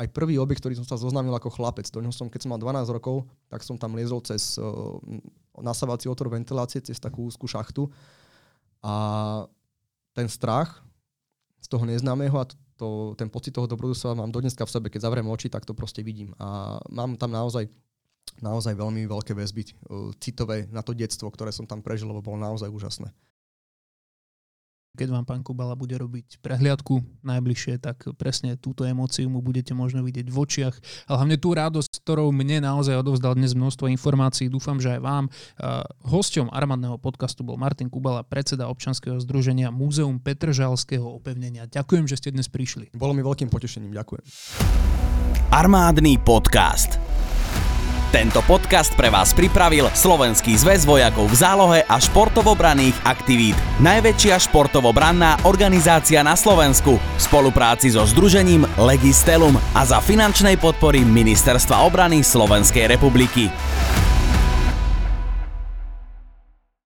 aj prvý objekt, ktorý som sa zoznámil ako chlapec. Do som, keď som mal 12 rokov, tak som tam liezol cez uh, nasávací otvor ventilácie, cez takú úzkú šachtu. A ten strach z toho neznámeho a to, ten pocit toho dobrodružstva mám dodneska v sebe, keď zavriem oči, tak to proste vidím. A mám tam naozaj naozaj veľmi veľké väzby uh, citové na to detstvo, ktoré som tam prežil, lebo bolo naozaj úžasné. Keď vám pán Kubala bude robiť prehliadku najbližšie, tak presne túto emóciu mu budete možno vidieť v očiach, ale hlavne tú radosť, ktorou mne naozaj odovzdal dnes množstvo informácií, dúfam, že aj vám. Hosťom armádneho podcastu bol Martin Kubala, predseda občanského združenia Múzeum Petržalského opevnenia. Ďakujem, že ste dnes prišli. Bolo mi veľkým potešením, ďakujem. Armádny podcast. Tento podcast pre vás pripravil Slovenský zväz vojakov v zálohe a športovobranných aktivít. Najväčšia športovobranná organizácia na Slovensku v spolupráci so Združením Legistelum a za finančnej podpory Ministerstva obrany Slovenskej republiky.